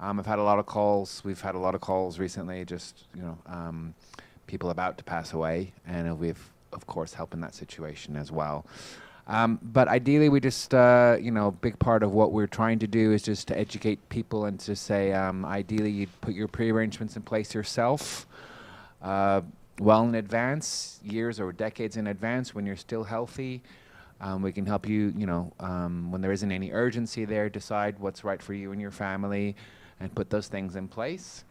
Um, I've had a lot of calls. We've had a lot of calls recently. Just you know, um, people about to pass away, and we've of course helped in that situation as well. Um, but ideally, we just, uh, you know, a big part of what we're trying to do is just to educate people and to say, um, ideally, you'd put your pre-arrangements in place yourself, uh, well in advance, years or decades in advance, when you're still healthy. Um, we can help you, you know, um, when there isn't any urgency there, decide what's right for you and your family, and put those things in place.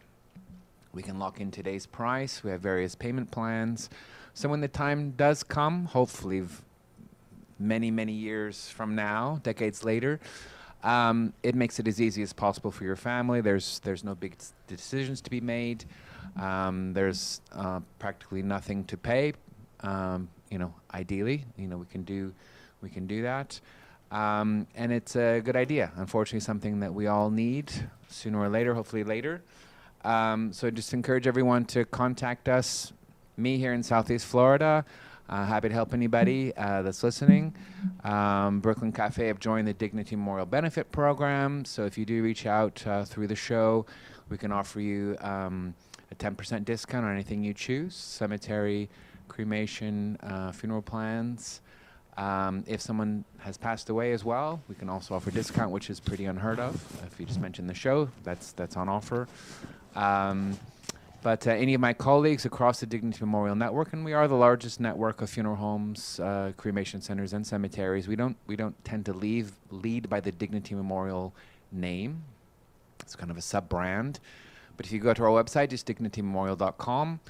We can lock in today's price. We have various payment plans. So when the time does come, hopefully many, many years from now, decades later, um, it makes it as easy as possible for your family. There's there's no big decisions to be made. Um, there's uh, practically nothing to pay. Um, you know, ideally, you know, we can do we can do that. Um, and it's a good idea. Unfortunately, something that we all need sooner or later, hopefully later. Um, so just encourage everyone to contact us, me here in Southeast Florida. Uh, happy to help anybody uh, that's listening. Um, Brooklyn Cafe have joined the Dignity Memorial Benefit Program. So if you do reach out uh, through the show, we can offer you um, a 10% discount on anything you choose cemetery, cremation, uh, funeral plans. Um, if someone has passed away as well, we can also offer discount, which is pretty unheard of. If you just mention the show, that's that's on offer. Um, but uh, any of my colleagues across the Dignity Memorial Network, and we are the largest network of funeral homes, uh, cremation centers, and cemeteries. We don't we don't tend to leave lead by the Dignity Memorial name. It's kind of a sub brand. But if you go to our website, just dignitymemorial.com,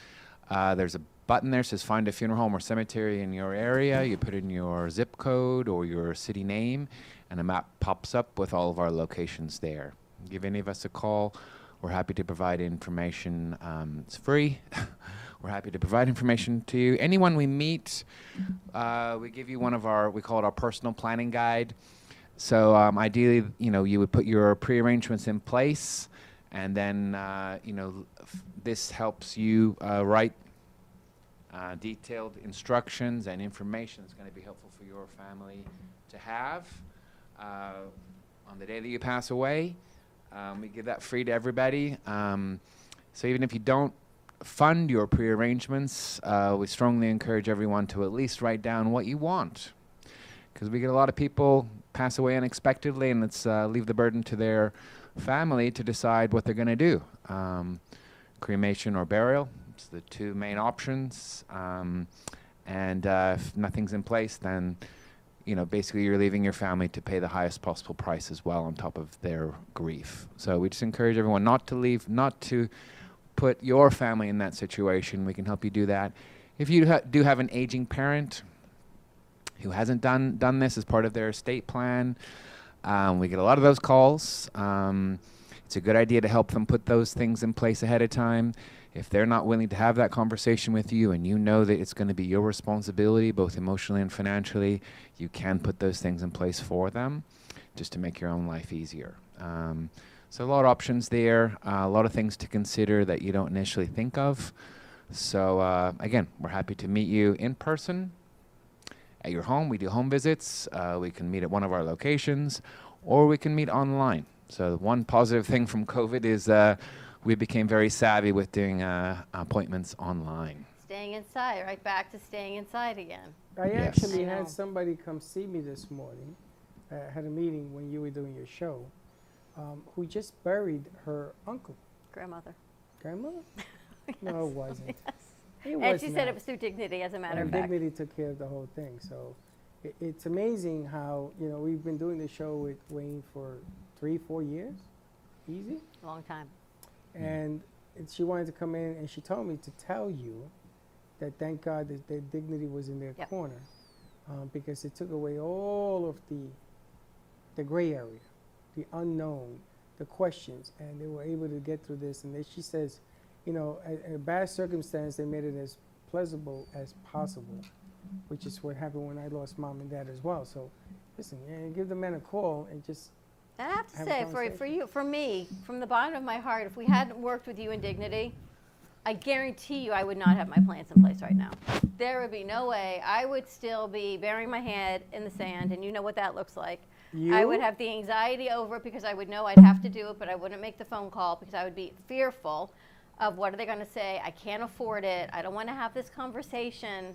uh, there's a button there says find a funeral home or cemetery in your area. You put in your zip code or your city name, and a map pops up with all of our locations there. Give any of us a call. We're happy to provide information. Um, it's free. We're happy to provide information to you. Anyone we meet, uh, we give you one of our, we call it our personal planning guide. So um, ideally, you know, you would put your pre-arrangements in place, and then uh, you know, f- this helps you uh, write uh, detailed instructions and information that's going to be helpful for your family to have uh, on the day that you pass away. Um, we give that free to everybody. Um, so even if you don't fund your pre-arrangements, uh, we strongly encourage everyone to at least write down what you want, because we get a lot of people pass away unexpectedly, and it's uh, leave the burden to their family to decide what they're going to do. Um, cremation or burial. It's the two main options. Um, and uh, if nothing's in place, then you know basically you're leaving your family to pay the highest possible price as well on top of their grief. So we just encourage everyone not to leave, not to put your family in that situation. We can help you do that. If you ha- do have an aging parent who hasn't done done this as part of their estate plan, um, we get a lot of those calls. Um, it's a good idea to help them put those things in place ahead of time. If they're not willing to have that conversation with you and you know that it's going to be your responsibility, both emotionally and financially, you can put those things in place for them just to make your own life easier. Um, so, a lot of options there, uh, a lot of things to consider that you don't initially think of. So, uh, again, we're happy to meet you in person at your home. We do home visits. Uh, we can meet at one of our locations, or we can meet online. So one positive thing from COVID is uh, we became very savvy with doing uh, appointments online. Staying inside, right back to staying inside again. I Yes. actually I know. had somebody come see me this morning. I had a meeting when you were doing your show, um, who just buried her uncle. Grandmother. Grandmother? No, it wasn't. It and was she said not. it was through dignity, as a matter and of fact. Dignity took care of the whole thing. So it, it's amazing how, you know, we've been doing the show with Wayne for three, four years. Easy. Long time. And she wanted to come in and she told me to tell you that thank God that their dignity was in their Yep. corner um, because it took away all of the the gray area, the unknown, the questions, and they were able to get through this. And then she says, you know, in a bad circumstance, they made it as pleasurable as possible, which is what happened when I lost mom and dad as well. So, listen, yeah, give the man a call and just And I have to have a say, for, for conversation. you, for me, from the bottom of my heart, if we hadn't worked with you in Dignity, I guarantee you I would not have my plans in place right now. There would be no way. I would still be burying my head in the sand, and you know what that looks like. I would You? have the anxiety over it because I would know I'd have to do it, but I wouldn't make the phone call because I would be fearful of what are they going to say. I can't afford it. I don't want to have this conversation.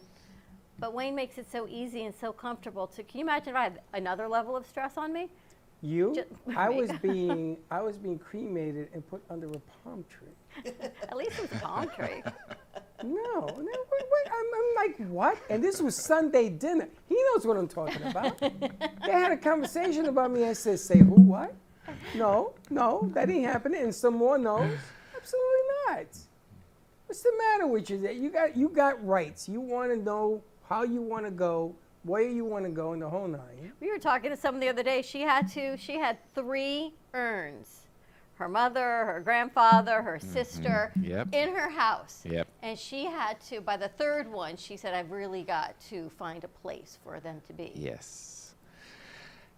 But Wayne makes it so easy and so comfortable. To can you imagine if I had another level of stress on me? You? Ju- I was being I was being cremated and put under a palm tree. At least it was a palm tree. No, no wait, wait, I'm, I'm like, what? And this was Sunday dinner. He knows what I'm talking about. they had a conversation about me. I said, say who, what? No, no, that ain't happening. And some more no's. Absolutely not. What's the matter with you? That you got you got rights. You want to know how you want to go, where you want to go, in the whole nine. We were talking to someone the other day. She had to. She had three urns. Her mother, her grandfather, her sister Yep. in her house. Yep. And she had to. By the third one, she said, "I've really got to find a place for them to be." Yes.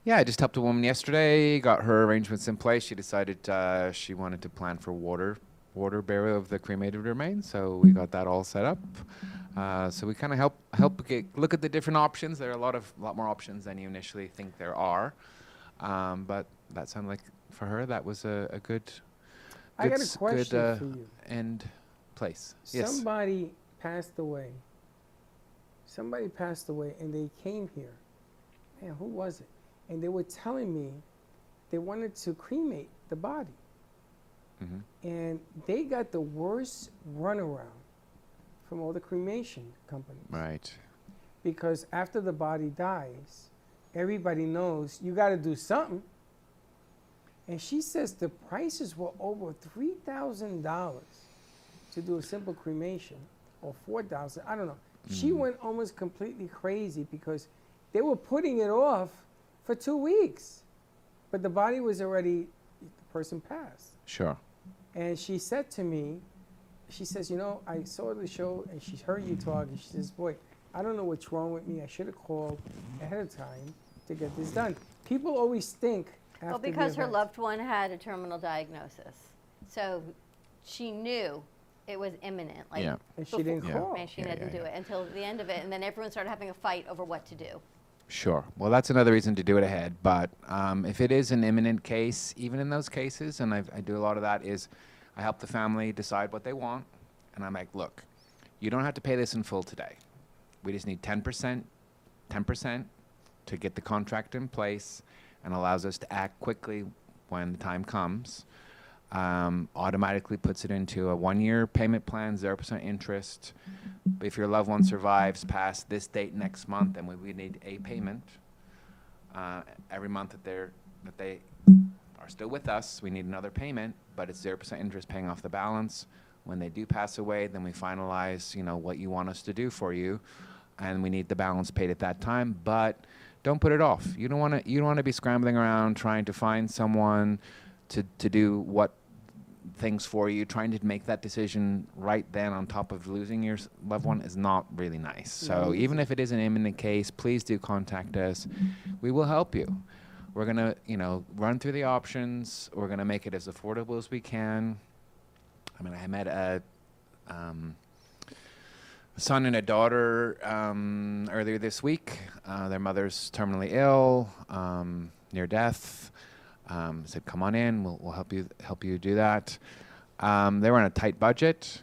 Yeah, I just helped a woman yesterday. Got her arrangements in place. She decided uh, she wanted to plan for water water burial of the cremated remains, so we got that all set up. Uh, so we kind of help help get, look at the different options. There are a lot of lot more options than you initially think there are, um, but that sounded like for her that was a, a good. I got a good question good, uh, for you. End place. Yes. Somebody passed away. Somebody passed away and they came here. Man, who was it? And they were telling me they wanted to cremate the body. Mhm. And they got the worst runaround from all the cremation companies. Right. Because after the body dies, everybody knows you got to do something. And she says the prices were over $3,000 to do a simple cremation or 4000 I don't know. She Mhm. went almost completely crazy because they were putting it off for two weeks. But the body was already, the person passed. Sure. And she said to me, she says, you know, I saw the show and she heard you talk and she says, boy, I don't know what's wrong with me. I should have called ahead of time to get this done. People always think after Well, because her loved one had a terminal diagnosis, so she knew it was imminent. Like Yeah. And she didn't before- call. And she Yeah, didn't yeah, do it until the end of it, and then everyone started having a fight over what to do. Sure. Well, that's another reason to do it ahead. But um, if it is an imminent case, even in those cases, and I've, I do a lot of that, is I help the family decide what they want. And I'm like, look, you don't have to pay this in full today. We just need 10%, 10% to get the contract in place and allows us to act quickly when the time comes. Um, automatically puts it into a one year payment plan, 0% interest. But if your loved one survives past this date next month, then we, we need a payment uh, every month that they're that they are still with us. We need another payment, but it's zero percent interest paying off the balance. When they do pass away, then we finalize, you know, what you want us to do for you, and we need the balance paid at that time. But don't put it off. You don't want to. You don't want to be scrambling around trying to find someone to to do what things for you. Trying to make that decision right then on top of losing your loved one is not really nice. So even if it is an imminent case, please do contact us. We will help you. We're gonna, you know, run through the options. We're gonna make it as affordable as we can. I mean, I met a um, son and a daughter um, earlier this week. Uh, their mother's terminally ill, um, near death. Um, said, "Come on in. We'll, we'll help you help you do that." Um, they were on a tight budget.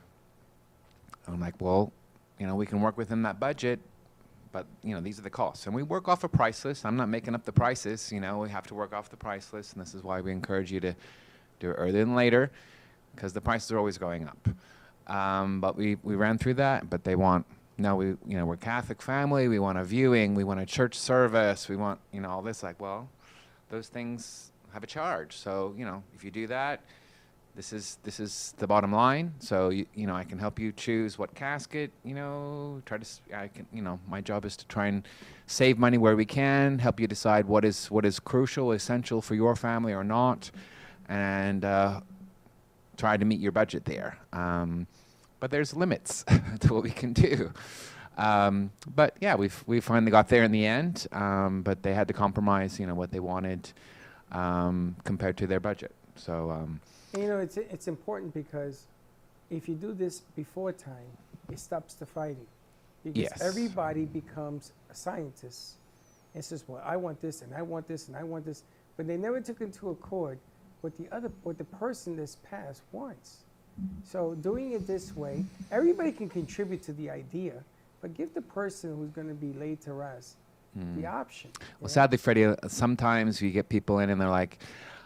I'm like, "Well, you know, we can work within that budget, but you know, these are the costs." And we work off a price list. I'm not making up the prices. You know, we have to work off the price list, and this is why we encourage you to do it earlier than later, because the prices are always going up. Um, but we, we ran through that, but they want, no, we, you know, we're Catholic family, we want a viewing, we want a church service, we want, you know, all this. Like, well, those things have a charge. So, you know, if you do that, this is, this is the bottom line. So, you, you know, I can help you choose what casket, you know, try to, I can, you know, my job is to try and save money where we can, help you decide what is, what is crucial, essential for your family or not. And, uh, try to meet your budget there. Um, but there's limits to what we can do. Um, but yeah, we've we finally got there in the end. Um, but they had to compromise, you know, what they wanted um, compared to their budget. So um, you know, it's it's important because if you do this before time, it stops the fighting. Because Yes. everybody becomes a scientist and says, "Well, I want this, and I want this, and I want this," but they never took into accord what the other, what the person that's passed wants. So doing it this way, everybody can contribute to the idea, but give the person who's going to be laid to rest the Mm. option. Well, sadly, Freddie, uh, sometimes you get people in and they're like,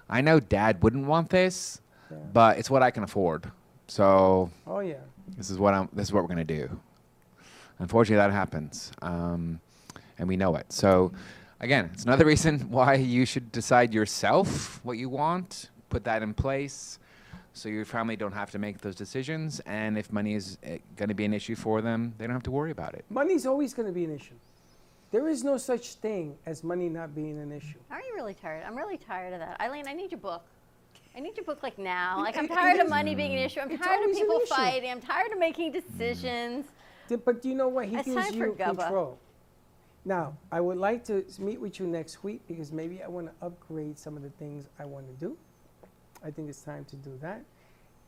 I know dad wouldn't want this, Yeah. but it's what I can afford. So Oh yeah. this is what I'm, this is what we're going to do. Unfortunately, that happens. Um, and we know it. So again, it's another reason why you should decide yourself what you want, put that in place so your family don't have to make those decisions. And if money is uh, going to be an issue for them, they don't have to worry about it. Money's always going to be an issue. There is no such thing as money not being an issue. Are you really tired? I'm really tired of that. Eileen, I need your book. I need your book like now. Like I'm tired of mm. money being an issue. I'm It's tired of people fighting. I'm tired of making decisions. Mm. But do you know what? He It's gives you control. Now, I would like to meet with you next week because maybe I want to upgrade some of the things I want to do. I think it's time to do that.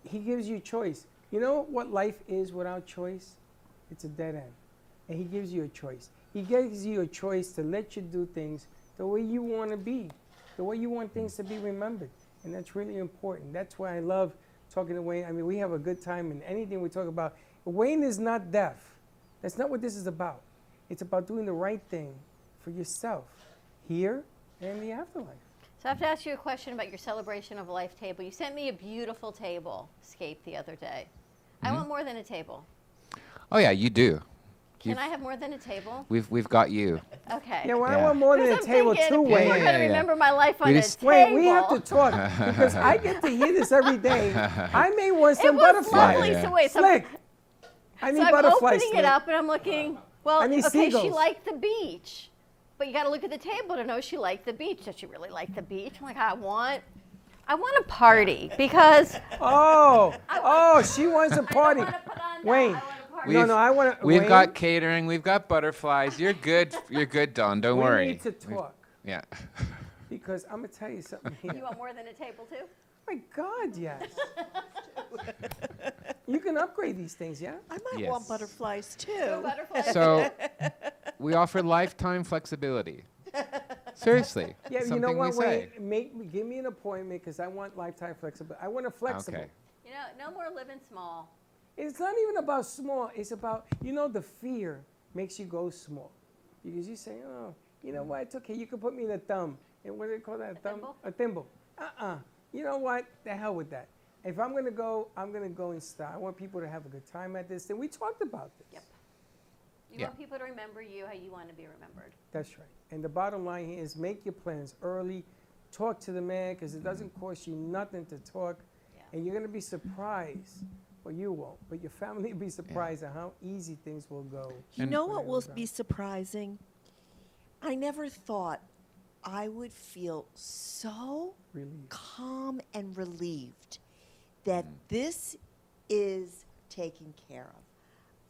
He gives you choice. You know what life is without choice? It's a dead end. And he gives you a choice. He gives you a choice to let you do things the way you want to be, the way you want things to be remembered. And that's really important. That's why I love talking to Wayne. I mean, we have a good time in anything we talk about. Wayne is not deaf. That's not what this is about. It's about doing the right thing for yourself here and in the afterlife. So I have to ask you a question about your celebration of life table. You sent me a beautiful table scape the other day. I Mhm. want more than a table. Oh, yeah, you do. Can You've- I have more than a table? We've, we've got you. Okay. Yeah, well, I Yeah. want more than a 'Cause I'm table thinking, too, people Wayne. are gonna remember my life on We a just- Wait, we have to talk because I get to hear this every day. I may want It some was butterflies. lovely. So wait, so- Slick. I need so I'm butterflies. opening Slick. it up and I'm looking. Well, I need okay, she seagulls. liked the beach, but you got to look at the table to know she liked the beach. Does she really like the beach? I'm like, I want, I want a party because Oh, oh, she wants a party. Wayne. No, We've- no, I want to. We've Wayne, got catering. We've got butterflies. You're good. You're good, Dawn. Don't we worry. We need to We've- talk Yeah. because I'm gonna tell you something here. you want more than a table too. My God, yes. you can upgrade these things, yeah. I might Yes. want butterflies too. butterflies. So we offer lifetime flexibility. Seriously. Yeah, you something know we what, say. Wayne? Make me give me an appointment because I want lifetime flexibility. I want a flexible. Okay. You know, no more living small. It's not even about small. It's about you know the fear makes you go small because you say, oh, you know what? It's okay. You can put me in a thumb. And what do they call that? A thumb? thimble? A thimble. Uh-uh. You know what? The hell with that. If I'm gonna go, I'm gonna go in style. I want people to have a good time at this. And we talked about this. Yep. You Yeah. want people to remember you how you want to be remembered. That's right. And the bottom line here is make your plans early. Talk to the man because it doesn't mm-hmm. cost you nothing to talk. And you're going to be surprised. Well, you won't, but your family will be surprised at how easy things will go. You And- know what it will be surprising? I never thought I would feel so Relieved. calm and relieved that mm. this is taken care of.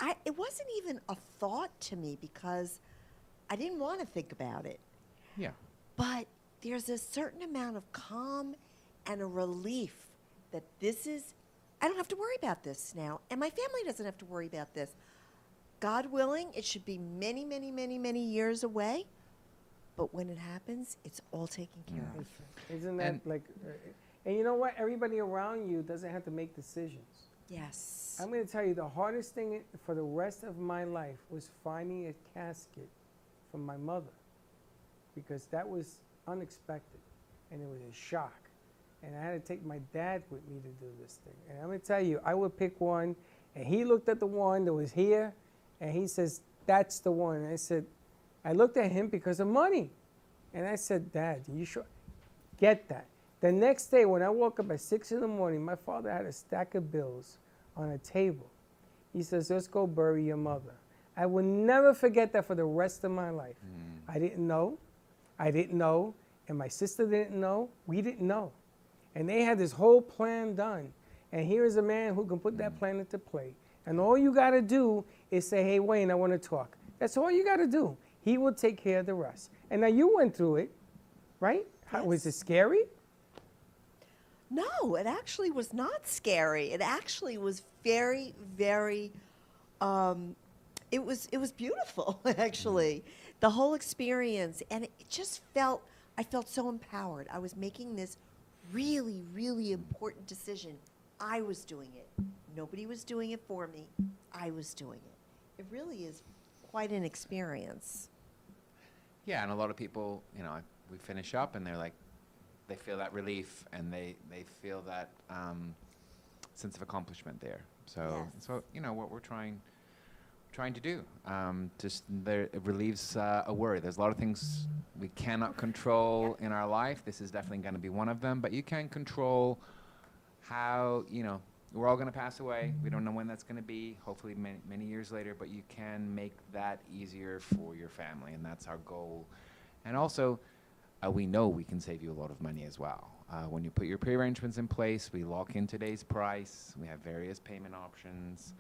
I, it wasn't even a thought to me because I didn't want to think about it. Yeah. But there's a certain amount of calm and a relief that this is, I don't have to worry about this now, and my family doesn't have to worry about this. God willing, it should be many, many, many, many years away. But when it happens, it's all taken care of. Isn't that And- like? Uh, and you know what? Everybody around you doesn't have to make decisions. Yes. I'm going to tell you the hardest thing for the rest of my life was finding a casket for my mother because that was unexpected and it was a shock. And I had to take my dad with me to do this thing. And I'm going to tell you, I would pick one, and he looked at the one that was here, and he says, That's the one. And I said, I looked at him because of money. And I said, Dad, you sure? Get that. The next day, when I woke up at six in the morning, my father had a stack of bills on a table. He says, Let's go bury your mother. I will never forget that for the rest of my life. Mm. I didn't know. I didn't know. And my sister didn't know. We didn't know. And they had this whole plan done. And here is a man who can put that plan into play. And all you got to do is say, Hey, Wayne, I want to talk. That's all you got to do. He will take care of the rest. And now you went through it, right? How, was it scary? No, it actually was not scary. It actually was very, very. Um, it was it was beautiful, actually, the whole experience, and it just felt. I felt so empowered. I was making this really, really important decision. I was doing it. Nobody was doing it for me. I was doing it. It really is quite an experience. Yeah, and a lot of people, you know, we finish up and they're like, they feel that relief and they, they feel that um, sense of accomplishment there. So, so you know, what we're trying trying to do, um, just there, it relieves uh, a worry. There's a lot of things we cannot control in our life. This is definitely going to be one of them. But you can control how you know we're all going to pass away. We don't know when that's going to be. Hopefully, many, many years later. But you can make that easier for your family, and that's our goal. And also, uh, we know we can save you a lot of money as well. Uh, when you put your pre-arrangements in place, we lock in today's price. We have various payment options.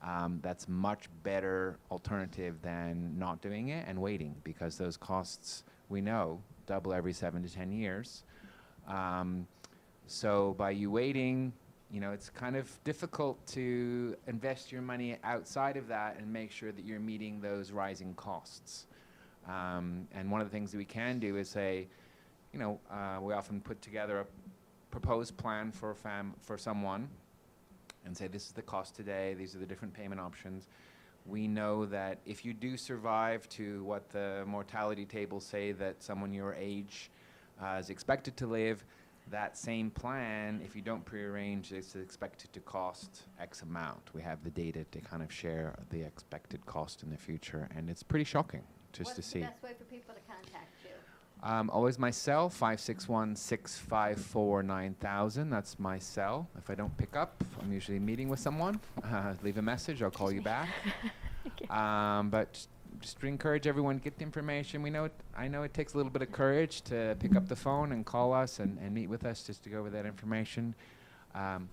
Um, that's much better alternative than not doing it and waiting because those costs we know double every seven to ten years. Um, so by you waiting, you know it's kind of difficult to invest your money outside of that and make sure that you're meeting those rising costs. Um, and one of the things that we can do is say, you know, uh, we often put together a proposed plan for a fam for someone and say this is the cost today, these are the different payment options. We know that if you do survive to what the mortality tables say that someone your age uh, is expected to live, that same plan, if you don't prearrange, is expected to cost X amount. We have the data to kind of share the expected cost in the future, and it's pretty shocking just to What's see. the best way for people to contact? Um, always my cell, 561 654 9000. That's my cell. If I don't pick up, I'm usually meeting with someone. Uh, leave a message, I'll call you back. um, but just- to encourage everyone to get the information. We know it, I know it takes a little bit of courage to pick up the phone and call us and, and meet with us just to go over that information. Um,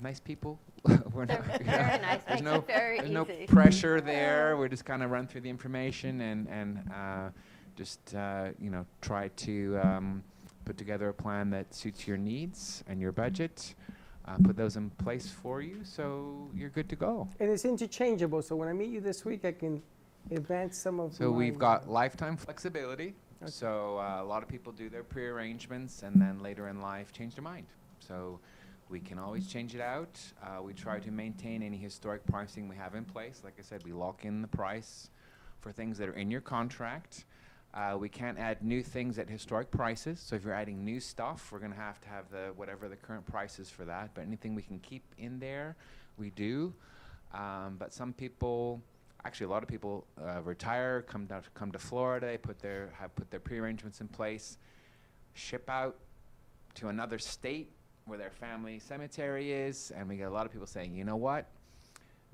nice people. We're They're not, very nice, There's no, there's no pressure there. We just kind of run through the information and and uh, just uh, you know try to um, put together a plan that suits your needs and your budget. Uh, put those in place for you, so you're good to go. And it's interchangeable, so when I meet you this week, I can advance some of So we've got lifetime flexibility. So uh, a lot of people do their pre-arrangements and then later in life change their mind. So we can always change it out. Uh, we try to maintain any historic pricing we have in place. Like I said, we lock in the price for things that are in your contract. Uh, we can't add new things at historic prices. So if you're adding new stuff, we're going to have to have the whatever the current price is for that. But anything we can keep in there, we do. Um, but some people, actually, a lot of people uh, retire, come down, come to Florida, put their have put their pre-arrangements in place, ship out to another state where their family cemetery is, and we get a lot of people saying, you know what?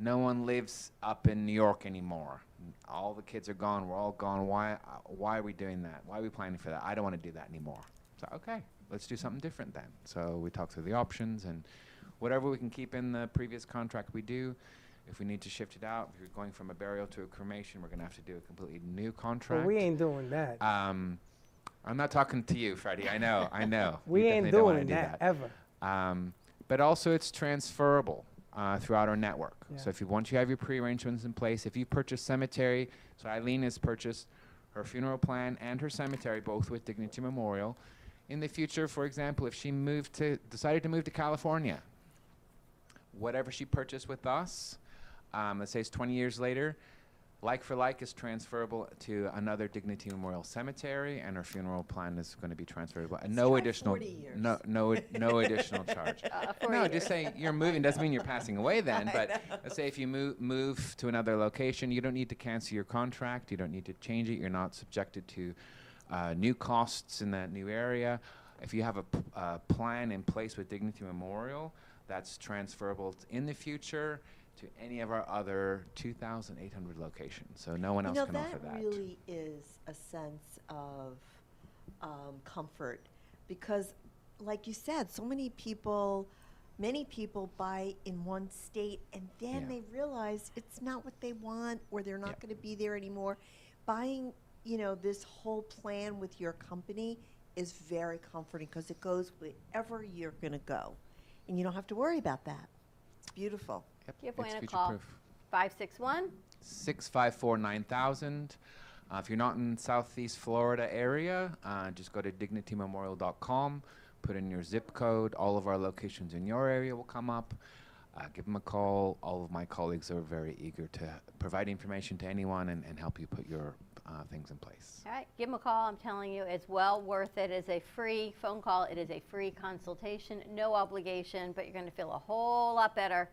No one lives up in New York anymore. All the kids are gone. We're all gone. Why? Uh, why are we doing that? Why are we planning for that? I don't want to do that anymore. So okay, let's do something different then. So we talk through the options and whatever we can keep in the previous contract, we do. If we need to shift it out, if you're going from a burial to a cremation, we're going to have to do a completely new contract. But we ain't doing that. Um, I'm not talking to you, Freddie. I know, I know. We You ain't doing do that, ever. Um, but also, it's transferable. Uh, throughout our network. So if you once you have your pre-arrangements in place, if you purchase cemetery, so Eileen has purchased her funeral plan and her cemetery both with Dignity Memorial. In the future, for example, if she moved to decided to move to California, whatever she purchased with us, um, let's say it's 20 years later, like for like is transferable to another Dignity Memorial Cemetery, and her funeral plan is going to be transferable. And no additional, 40 years. no, no, no additional charge. Uh, no, just saying you're moving doesn't mean you're passing away then. I But know. let's say if you move move to another location, you don't need to cancel your contract. You don't need to change it. You're not subjected to uh, new costs in that new area. If you have a p- uh, plan in place with Dignity Memorial, that's transferable t- in the future to any of our other 2,800 locations. So no one else can that offer that. really is a sense of um, comfort because, like you said, so many people, many people buy in one state and then Yeah. they realize it's not what they want or they're not going to be there anymore. Buying, you know, this whole plan with your company is very comforting because it goes wherever you're going to go, and you don't have to worry about that. It's beautiful. Give it's Wayne a call. proof. 561 654 9000. Uh, if you're not in Southeast Florida area, uh, just go to dignitymemorial.com, put in your zip code. All of our locations in your area will come up. Uh, give them a call. All of my colleagues are very eager to provide information to anyone and, and help you put your uh, things in place. All right, give them a call. I'm telling you, it's well worth it. It's a free phone call. It is a free consultation, no obligation, but you're going to feel a whole lot better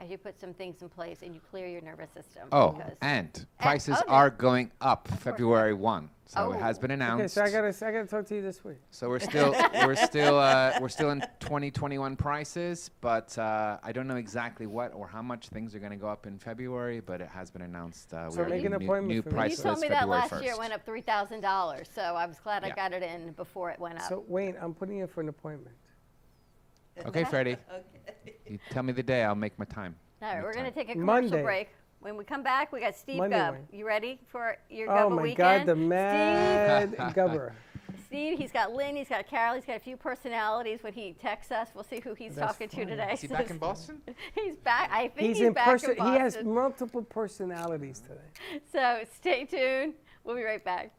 as you put some things in place and you clear your nervous system. Oh, and prices oh, no. are going up February 1. So it has been Oh. announced. Okay, so I gotta, I gotta talk to you this week. So we're still we're still uh, we're still in 2021 prices, but uh, I don't know exactly what or how much things are going to go up in February. But it has been announced. Uh, So we are make an getting new, appointment new for me. You told me that February last 1st. year it went up $3,000, so I was glad I got it in before it went up. So Wayne, I'm putting in for an appointment. Okay, Freddie. okay. You tell me the day. I'll make my time. All right, Make we're going to take a commercial Monday. break. When we come back, we got Steve Monday, Gubb. Wayne. You ready for your Oh Gubba my weekend? God, the mad gubber. Steve, he's got Lynn, he's got Carol, he's got a few personalities. When he texts us, we'll see who he's That's talking to funny. today. Is he back in Boston? he's back. I think He's, he's, in back person. in Boston. He has multiple personalities today. So stay tuned. We'll be right back.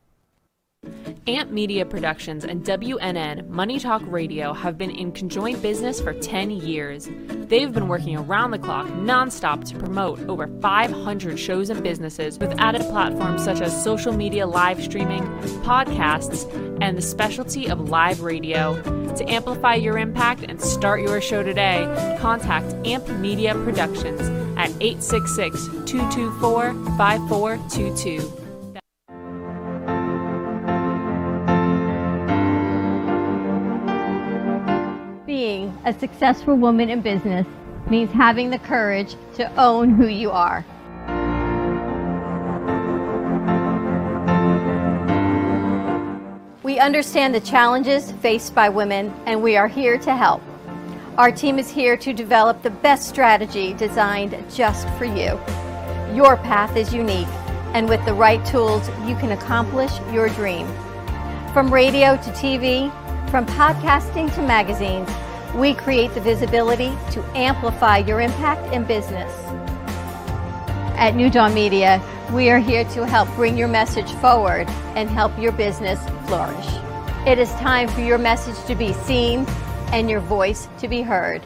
Amp Media Productions and WNN Money Talk Radio have been in conjoint business for 10 years. They've been working around the clock nonstop to promote over 500 shows and businesses with added platforms such as social media live streaming, podcasts, and the specialty of live radio. To amplify your impact and start your show today, contact Amp Media Productions at 866 224 5422. A successful woman in business means having the courage to own who you are. We understand the challenges faced by women, and we are here to help. Our team is here to develop the best strategy designed just for you. Your path is unique, and with the right tools, you can accomplish your dream. From radio to TV, from podcasting to magazines, we create the visibility to amplify your impact in business. At New Dawn Media, we are here to help bring your message forward and help your business flourish. It is time for your message to be seen and your voice to be heard.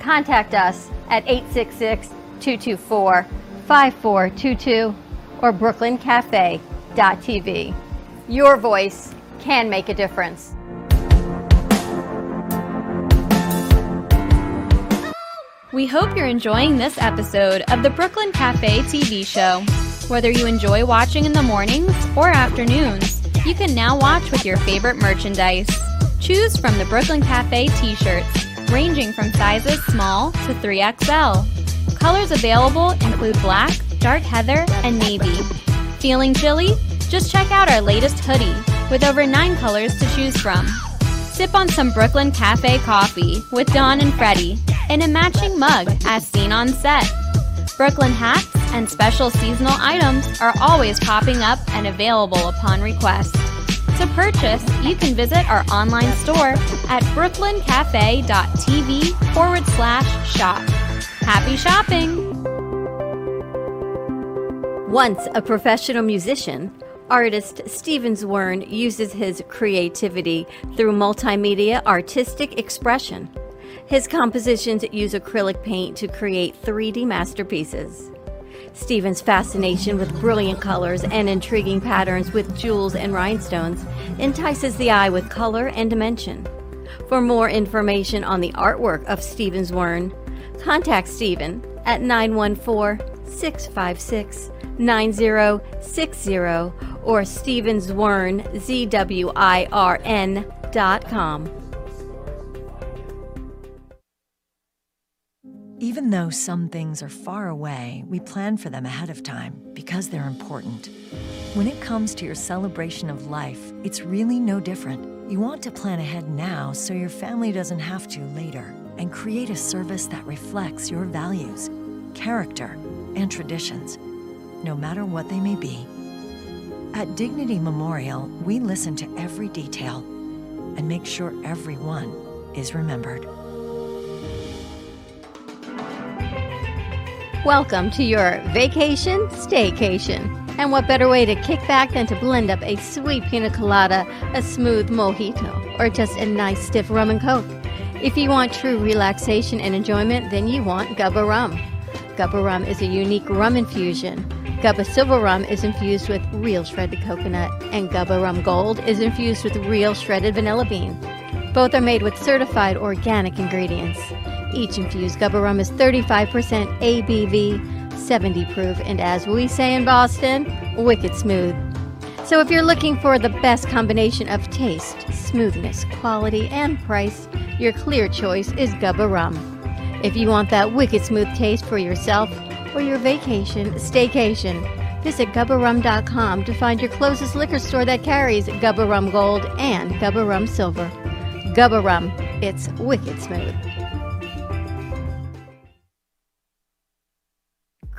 Contact us at 866 224 5422 or brooklyncafe.tv. Your voice can make a difference. We hope you're enjoying this episode of the Brooklyn Cafe TV show. Whether you enjoy watching in the mornings or afternoons, you can now watch with your favorite merchandise. Choose from the Brooklyn Cafe t shirts, ranging from sizes small to 3XL. Colors available include black, dark heather, and navy. Feeling chilly? Just check out our latest hoodie with over nine colors to choose from. Sip on some Brooklyn Cafe coffee with Dawn and Freddie in a matching mug as seen on set. Brooklyn hats and special seasonal items are always popping up and available upon request. To purchase, you can visit our online store at brooklyncafe.tv forward slash shop. Happy shopping! Once a professional musician, artist Steven Zwirn uses his creativity through multimedia artistic expression. His compositions use acrylic paint to create 3D masterpieces. Stephen's fascination with brilliant colors and intriguing patterns with jewels and rhinestones entices the eye with color and dimension. For more information on the artwork of Stephen Zwirn, contact Stephen at 914 656 9060 or stevenzwirn, Z-W-I-R-N dot com. Even though some things are far away, we plan for them ahead of time because they're important. When it comes to your celebration of life, it's really no different. You want to plan ahead now so your family doesn't have to later and create a service that reflects your values, character, and traditions, no matter what they may be. At Dignity Memorial, we listen to every detail and make sure everyone is remembered. Welcome to your vacation staycation. And what better way to kick back than to blend up a sweet pina colada, a smooth mojito, or just a nice stiff rum and coke? If you want true relaxation and enjoyment, then you want Gubba Rum. Gubba Rum is a unique rum infusion. Gubba Silver Rum is infused with real shredded coconut, and Gubba Rum Gold is infused with real shredded vanilla bean. Both are made with certified organic ingredients. Each infused Gubba Rum is 35% ABV, 70 proof, and as we say in Boston, wicked smooth. So if you're looking for the best combination of taste, smoothness, quality, and price, your clear choice is Gubba Rum. If you want that wicked smooth taste for yourself or your vacation, staycation, visit gubbarum.com to find your closest liquor store that carries Gubba Rum Gold and Gubba Rum Silver. Gubba Rum, it's wicked smooth.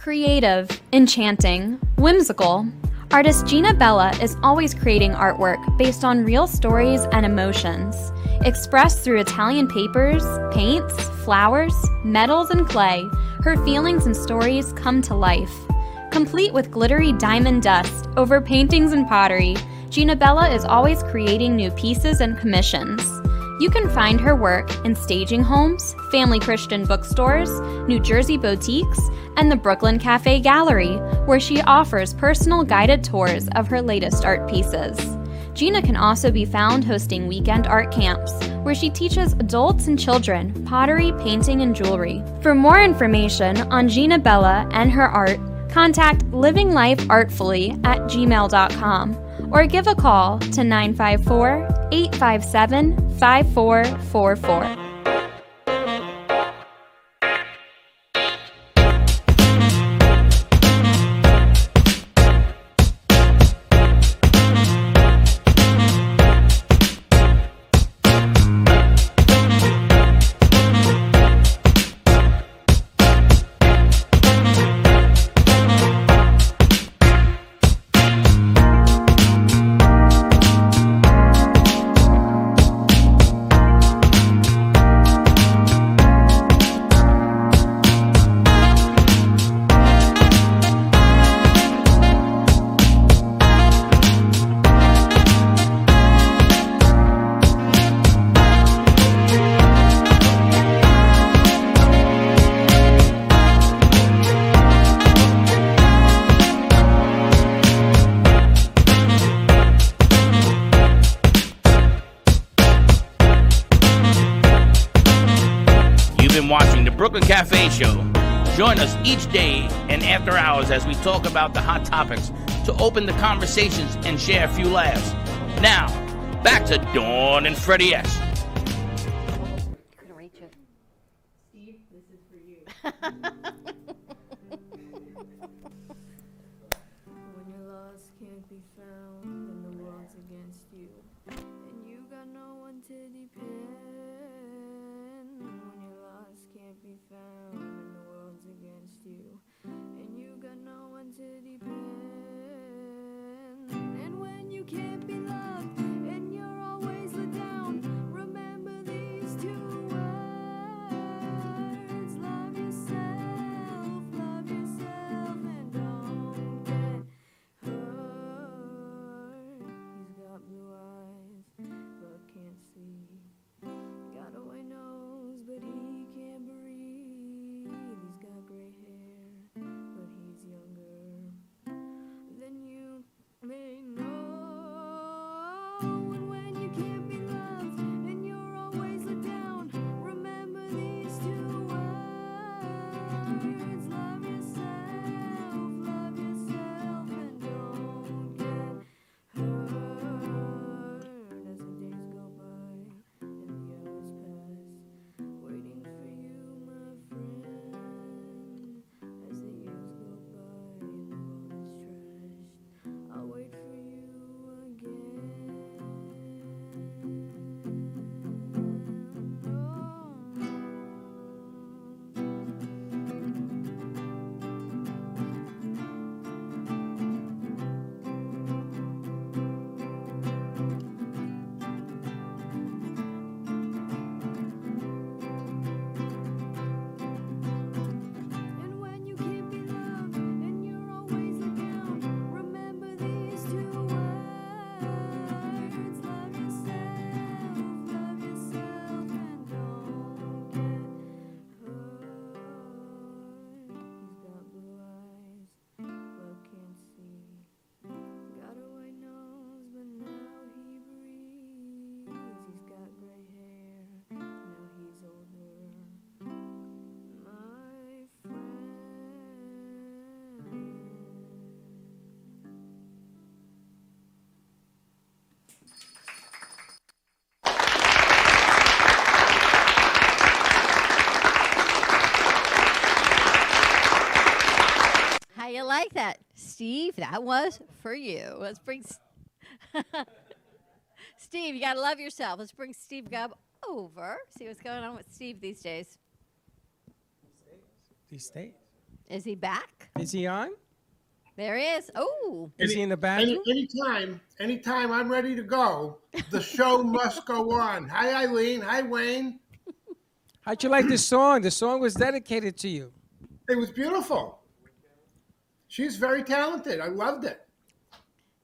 Creative, enchanting, whimsical. Artist Gina Bella is always creating artwork based on real stories and emotions, expressed through Italian papers, paints, flowers, metals, and clay. Her feelings and stories come to life. Complete with glittery diamond dust over paintings and pottery, Gina Bella is always creating new pieces and commissions. You can find her work in staging homes, family Christian bookstores, New Jersey boutiques, and the Brooklyn Cafe Gallery, where she offers personal guided tours of her latest art pieces. Gina can also be found hosting weekend art camps, where she teaches adults and children pottery, painting, and jewelry. For more information on Gina Bella and her art, contact livinglifeartfully at gmail.com or give a call to 954 857 5444. About the hot topics to open the conversations and share a few laughs. Now, back to Dawn and Freddie S. Couldn't reach it. Steve, this is for you. when your loss can't be found and the world's against you, and you got no one to depend. When your loss can't be found and the world's against you, to depend. And when you can't be loved like that. Steve, that was for you. Let's bring S- Steve, you got to love yourself. Let's bring Steve Gubb over. See what's going on with Steve these days. These days. Is he back? Is he on? There he is. Oh. Is he in the Any, bathroom? anytime, anytime I'm ready to go, the show must go on. Hi, Eileen. Hi, Wayne. How'd you like this song? The song was dedicated to you. It was beautiful. She's very talented. I loved it.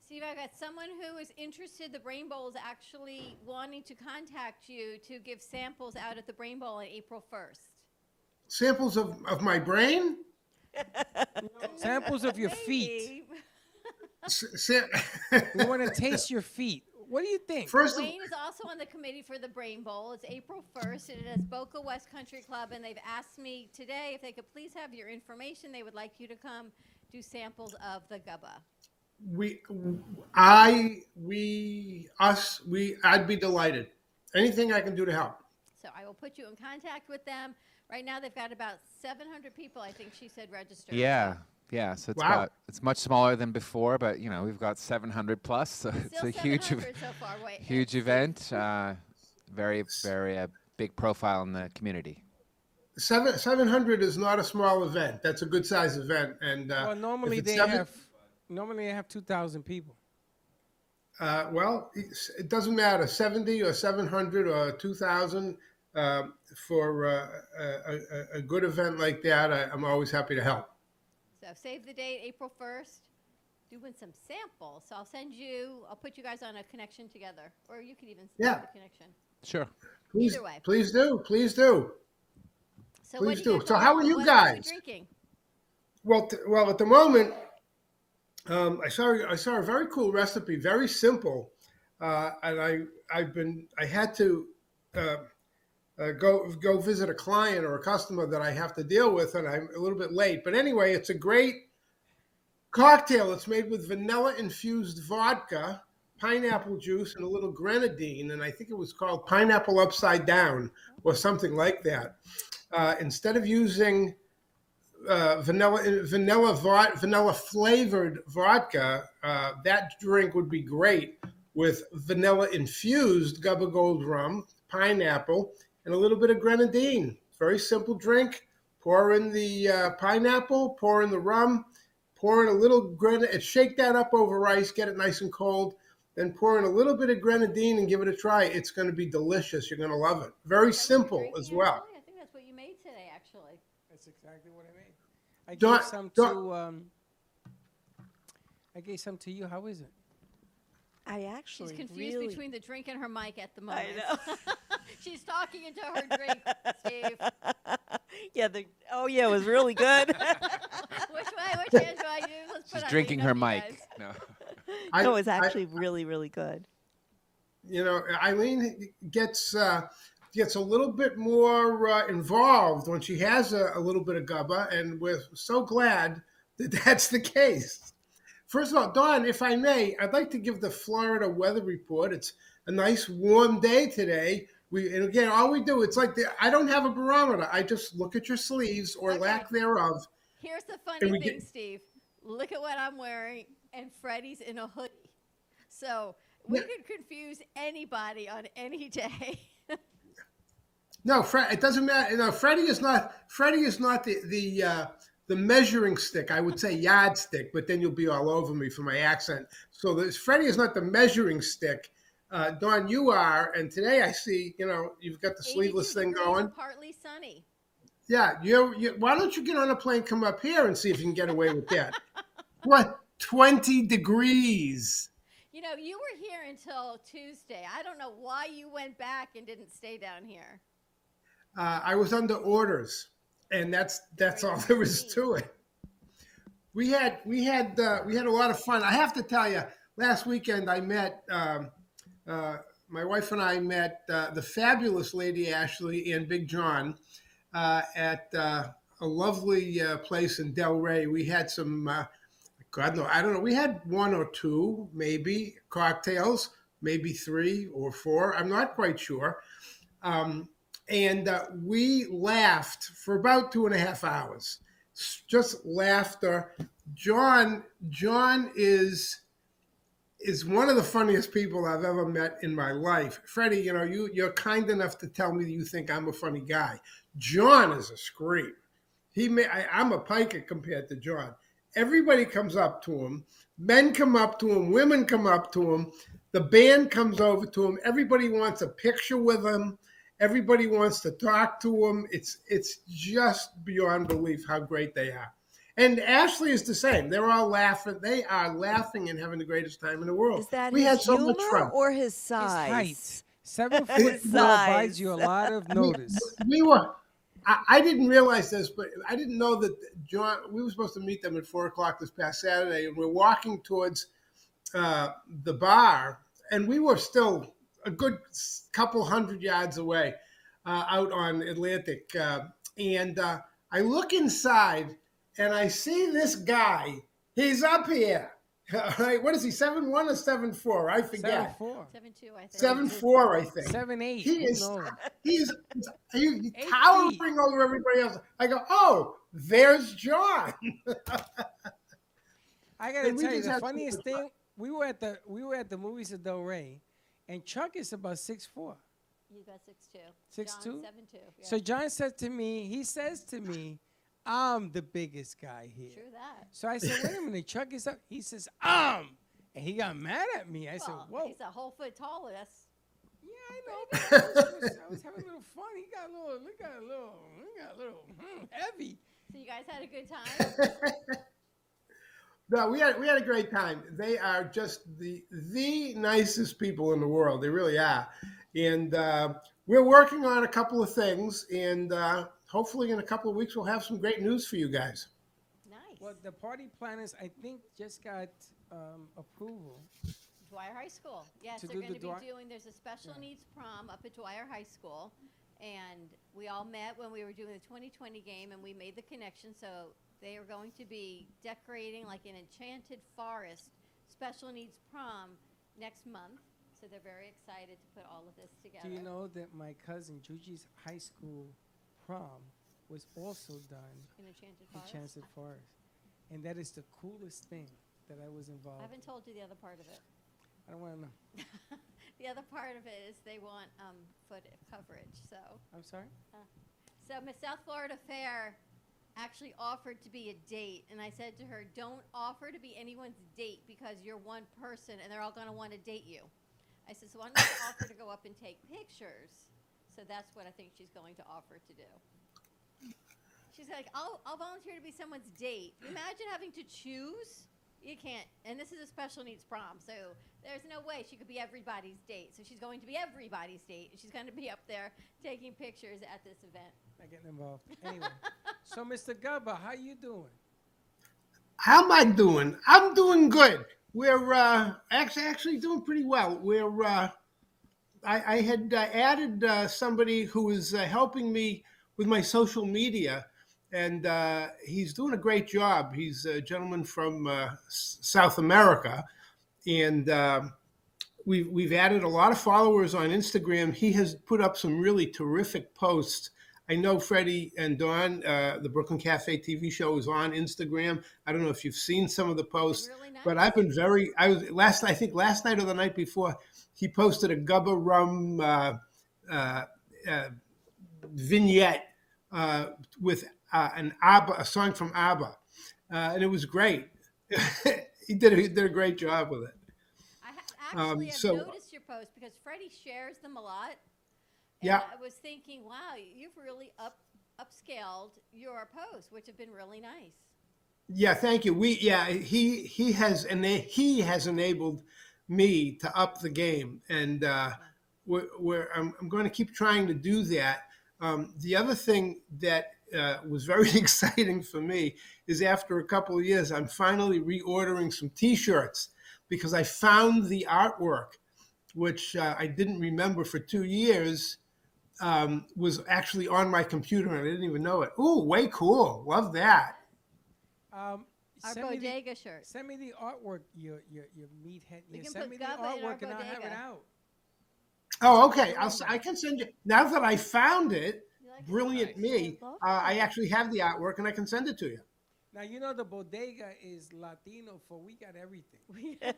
Steve, I've got someone who is interested. The Brain Bowl is actually wanting to contact you to give samples out at the Brain Bowl on April 1st. Samples of, of my brain. Samples of your feet. S- sa- We want to taste your feet. What do you think? First of, Wayne is also on the committee for the Brain Bowl. It's April 1st, and it is Boca West Country Club, and they've asked me today if they could please have your information. They would like you to come do samples of the gubba. we, I, we, us, we, I'd be delighted. Anything I can do to help. So I will put you in contact with them. Right now, they've got about 700 people, I think she said, registered. Yeah, yeah. So it's Wow. about it's much smaller than before, but you know we've got 700 plus, so it's a huge, so far. Wait, huge event. Uh, very, very uh, big profile in the community. Seven seven hundred is not a small event. That's a good size event. And uh, Well, normally if they seven- have normally they have two thousand people. Uh, well, it doesn't matter, 70 or 700 or 2,000 um, for uh, a, a, a good event like that. I, I'm always happy to help. So save the date, April 1st. Doing some samples. So I'll send you, I'll put you guys on a connection together. Or you could even Yeah. start the connection. Sure. Please, Either way. please do, please do. So Please what do do. you got So going how are you What- guys? What are you drinking? Well, t- well, at the moment, um, I saw I saw a very cool recipe, very simple, uh, and I I've been I had to uh, uh, go go visit a client or a customer that I have to deal with, and I'm a little bit late. But anyway, it's a great cocktail. It's made with vanilla infused vodka, pineapple juice, and a little grenadine, and I think it was called pineapple upside down or something like that. Uh, instead of using uh, vanilla vanilla vod- vanilla flavored vodka, uh, that drink would be great with vanilla infused Gubba Gold rum, pineapple, and a little bit of grenadine. Very simple drink. Pour in the uh, pineapple, pour in the rum, pour in a little grenadine, shake that up over rice, get it nice and cold. Then pour in a little bit of grenadine and give it a try. It's going to be delicious. You're going to love it. Very simple as well. I think that's what you made today, actually. That's exactly what I made. I Don't- gave some don't- to um. I gave some to you. How is it? I actually She's confused really between the drink and her mic at the moment. know. She's talking into her drink, Steve. yeah, the oh yeah, it was really good. Which way? Which hand do I use? Let's put She's on drinking makeup, her you mic. guys. No. I- no, it was I- actually really, really good. you know, Eileen gets uh, gets a little bit more uh, involved when she has a, a little bit of gubba, and we're so glad that that's the case. First of all, Dawn, if I may, I'd like to give the Florida weather report. It's a nice warm day today. We and again, all we do it's like the, I don't have a barometer. I just look at your sleeves or lack thereof. Here's the funny thing, get- Steve. Look at what I'm wearing, and Freddie's in a hoodie. So we Yeah. could confuse anybody on any day. No, Fred. It doesn't matter. No, Freddie is not. Freddie is not the the uh, the measuring stick. I would say yardstick, but then you'll be all over me for my accent. So this Freddie is not the measuring stick. Uh, Dawn, you are, and today I see. You know, you've got the sleeveless thing going. Partly sunny. Yeah, you, you. Why don't you get on a plane, come up here, and see if you can get away with that? what? Twenty degrees. You know, you were here until Tuesday. I don't know why you went back and didn't stay down here. uh, I was under orders, and that's that's all there was to it. We had we had uh, we had a lot of fun. I have to tell you, last weekend I met um, uh, my wife and I met uh, the fabulous Lady Ashley and Big John uh, at uh, a lovely uh, place in Delray. We had some. Uh, God no, I don't know. We had one or two, maybe cocktails, maybe three or four. I'm not quite sure. Um, and uh, we laughed for about two and a half hours. Just laughter, John John is is one of the funniest people I've ever met in my life. Freddie, you know, you you're kind enough to tell me you think I'm a funny guy. John is a scream. He may I, I'm a piker compared to John. Everybody comes up to him. Men come up to him. Women come up to him. The band comes over to him. Everybody wants a picture with him. Everybody wants to talk to him. It's it's just beyond belief how great they are. And Ashley is the same. They're all laughing. They are laughing and having the greatest time in the world. Is that we his had so humor much fun. or his size? height. Seven His foot four buys you a lot of notice. we were I, I didn't realize this but i didn't know that john we were supposed to meet them at four o'clock this past saturday and we're walking towards uh, the bar and we were still a good couple hundred yards away uh, out on atlantic uh, and uh, i look inside and i see this guy he's up here All right, what is he? Seven one or seven four? I forget. Seven four. Seven two, I think. Seven four, I think. Seven eight. He who is. knows? He's, he's towering over everybody else. I go, oh, there's John. I gotta And tell you, the funniest much thing, we were at the we were at the movies at Delray, and Chuck is about six four. You got six two. Six John, two? Seven two. Yeah. So John said to me, he says to me, I'm the biggest guy here. True that. So I said, wait a minute, Chuck is up. He says, um. And he got mad at me. I said, Well, whoa. He's a whole foot taller. That's yeah, I was, I was having a little fun. He got a little, he got a little, he got a little hmm, heavy. so you guys had a good time. No, we had we had a great time. They are just the the nicest people in the world. They really are, and uh, we're working on a couple of things. And uh, hopefully, in a couple of weeks, we'll have some great news for you guys. nice. Well, the party planners, I think, just got um, approval. Dwyer High School. Yes, To they're do going the to be Dwyer- doing. There's a special needs prom up at Dwyer High School, and we all met when we were doing the 2020 game, and we made the connection. So they are going to be decorating like an enchanted forest special needs prom next month. So they're very excited to put all of this together. Do you know that my cousin Juji's high school prom was also done In Enchanted Forest? Enchanted Forest, and that is the coolest thing that I was involved I haven't told you the other part of it. I don't want to know. the other part of it is they want um, foot coverage. So. I'm sorry. Uh, so Miss South Florida Fair actually offered to be a date, and I said to her, "Don't offer to be anyone's date because you're one person, and they're all going to want to date you." I said, "So I'm going to offer to go up and take pictures?" So that's what I think she's going to offer to do. She's like, "I'll I'll volunteer to be someone's date." Imagine having to choose. You can't, and this is a special needs prom, so there's no way she could be everybody's date. So she's going to be everybody's date, and she's going to be up there taking pictures at this event. Not getting involved. Anyway, so Mr. Gubba, how you doing? How am I doing? I'm doing good. We're uh, actually actually doing pretty well. We're uh, I, I had uh, added uh, somebody who is uh, helping me with my social media, and uh, he's doing a great job. He's a gentleman from uh, S- South America, and uh, we've we've added a lot of followers on Instagram. He has put up some really terrific posts. I know Freddie and Dawn, uh, the Brooklyn Cafe TV show is on Instagram. I don't know if you've seen some of the posts, but I've been very. I was last. I think last night or the night before, he posted a Gubba Rum uh, uh, uh, vignette uh, with uh, an ABBA, a song from ABBA, uh, and it was great. he did. A, he did a great job with it. Actually, Um, so- noticed your post because Freddie shares them a lot. And Yeah. I was thinking, wow, you've really up upscaled your posts, which have been really nice. Yeah, thank you. We yeah, he he has and he has enabled me to up the game, and uh, we're, we're I'm, I'm going to keep trying to do that. Um, the other thing that uh, was very exciting for me is after a couple of years, I'm finally reordering some T-shirts because I found the artwork, which uh, I didn't remember for two years, um, was actually on my computer and I didn't even know it. Ooh, way cool! Love that. Um, Our send me the- shirt. Send me the artwork, your your your meathead. We Yeah, can send put me the Gubba our artwork and I'll have it out. Oh, okay. I'll, s- I can send you. Now that I found it, brilliant me. Uh, I actually have the artwork and I can send it to you. Now you know the bodega is Latino for we got everything. We and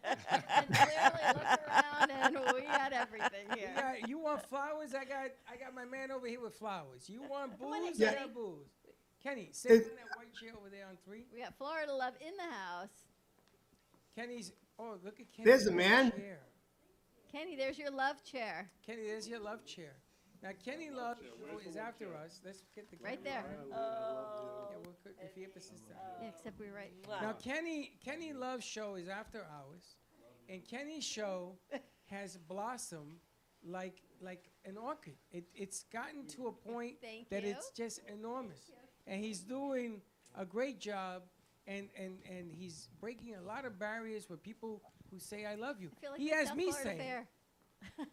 clearly look around and we got everything We here. got- you want flowers? I got I got my man over here with flowers. You want Come on in, booze? Yeah. I got booze. Kenny, sit in that white chair over there on three. We got Florida Love in the house. Kenny's. Oh, look at Kenny. There's the man. Chair. Kenny, there's your love chair. Kenny, there's your love chair. Now Kenny Love Show is after us. Let's get the Right camera there. around. Yeah, we'll cook- if you have to sit down. Yeah, except we're right. Now Kenny Kenny Love Show is after hours, and Kenny's show has blossomed like like an orchid. It, it's gotten to a point Thank that you. it's just enormous, and he's doing a great job, and and and he's breaking a lot of barriers with people who say I love you. I feel like he the has South me Florida saying. Fair.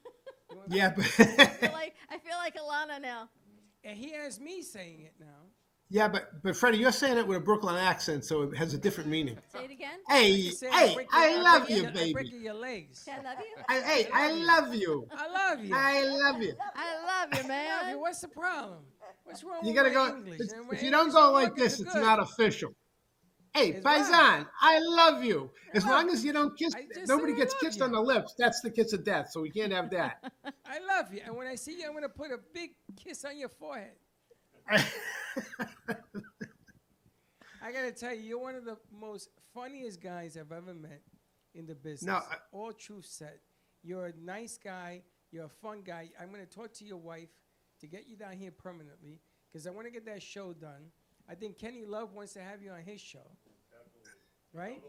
Yeah, but I feel like I feel like Alana now. And he has me saying it now. yeah, but but Freddie, you're saying it with a Brooklyn accent, so it has a different meaning. Say it again. Hey, Say, hey, break I your- love you, your- baby. breaking your legs. Say I love you. I, hey, I love you. I love you. I love you. I love you, I love man. you. What's the problem? What's wrong You with gotta my go. English? it's- And my If you don't English go like working this, are it's good. not official. Hey, It's right. I love you. As long as you don't kiss, nobody gets kissed you. on the lips. That's the kiss of death. So we can't have that. I love you. And when I see you, I'm going to put a big kiss on your forehead. I got to tell you, you're one of the most funniest guys I've ever met in the business. I- All truth said. You're a nice guy. You're a fun guy. I'm going to talk to your wife to get you down here permanently because I want to get that show done. I think Kenny Love wants to have you on his show. Right?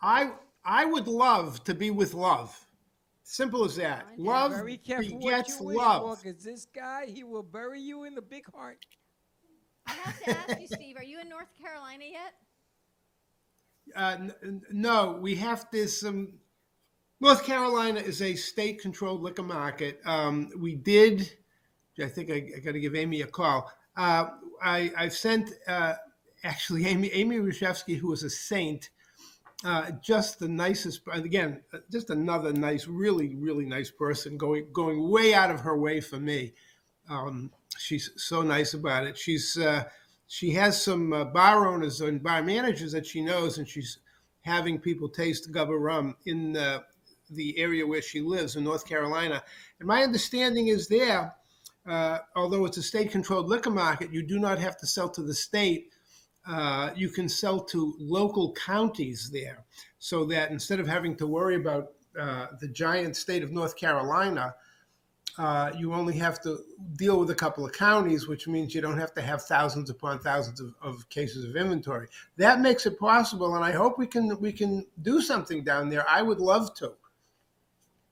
I I would love to be with love. Simple as that. Love Very careful begets what you love. for, 'cause this guy, he will bury you in the big heart. I have to ask you, Steve. Are you in North Carolina yet? Uh, n- n- no, we have this. Um, North Carolina is a state-controlled liquor market. Um, we did. I think I, I got to give Amy a call. Uh, I, I've sent uh, actually Amy Amy who is a saint, uh, just the nicest. And again, just another nice, really, really nice person, going going way out of her way for me. Um, she's so nice about it. She's uh, she has some uh, bar owners and bar managers that she knows, and she's having people taste Gubba rum in the area where she lives in North Carolina. And my understanding is there, uh, although it's a state-controlled liquor market, you do not have to sell to the state. Uh, you can sell to local counties there, so that instead of having to worry about uh, the giant state of North Carolina, uh, you only have to deal with a couple of counties, which means you don't have to have thousands upon thousands of, of cases of inventory. That makes it possible, and I hope we can we can do something down there. I would love to.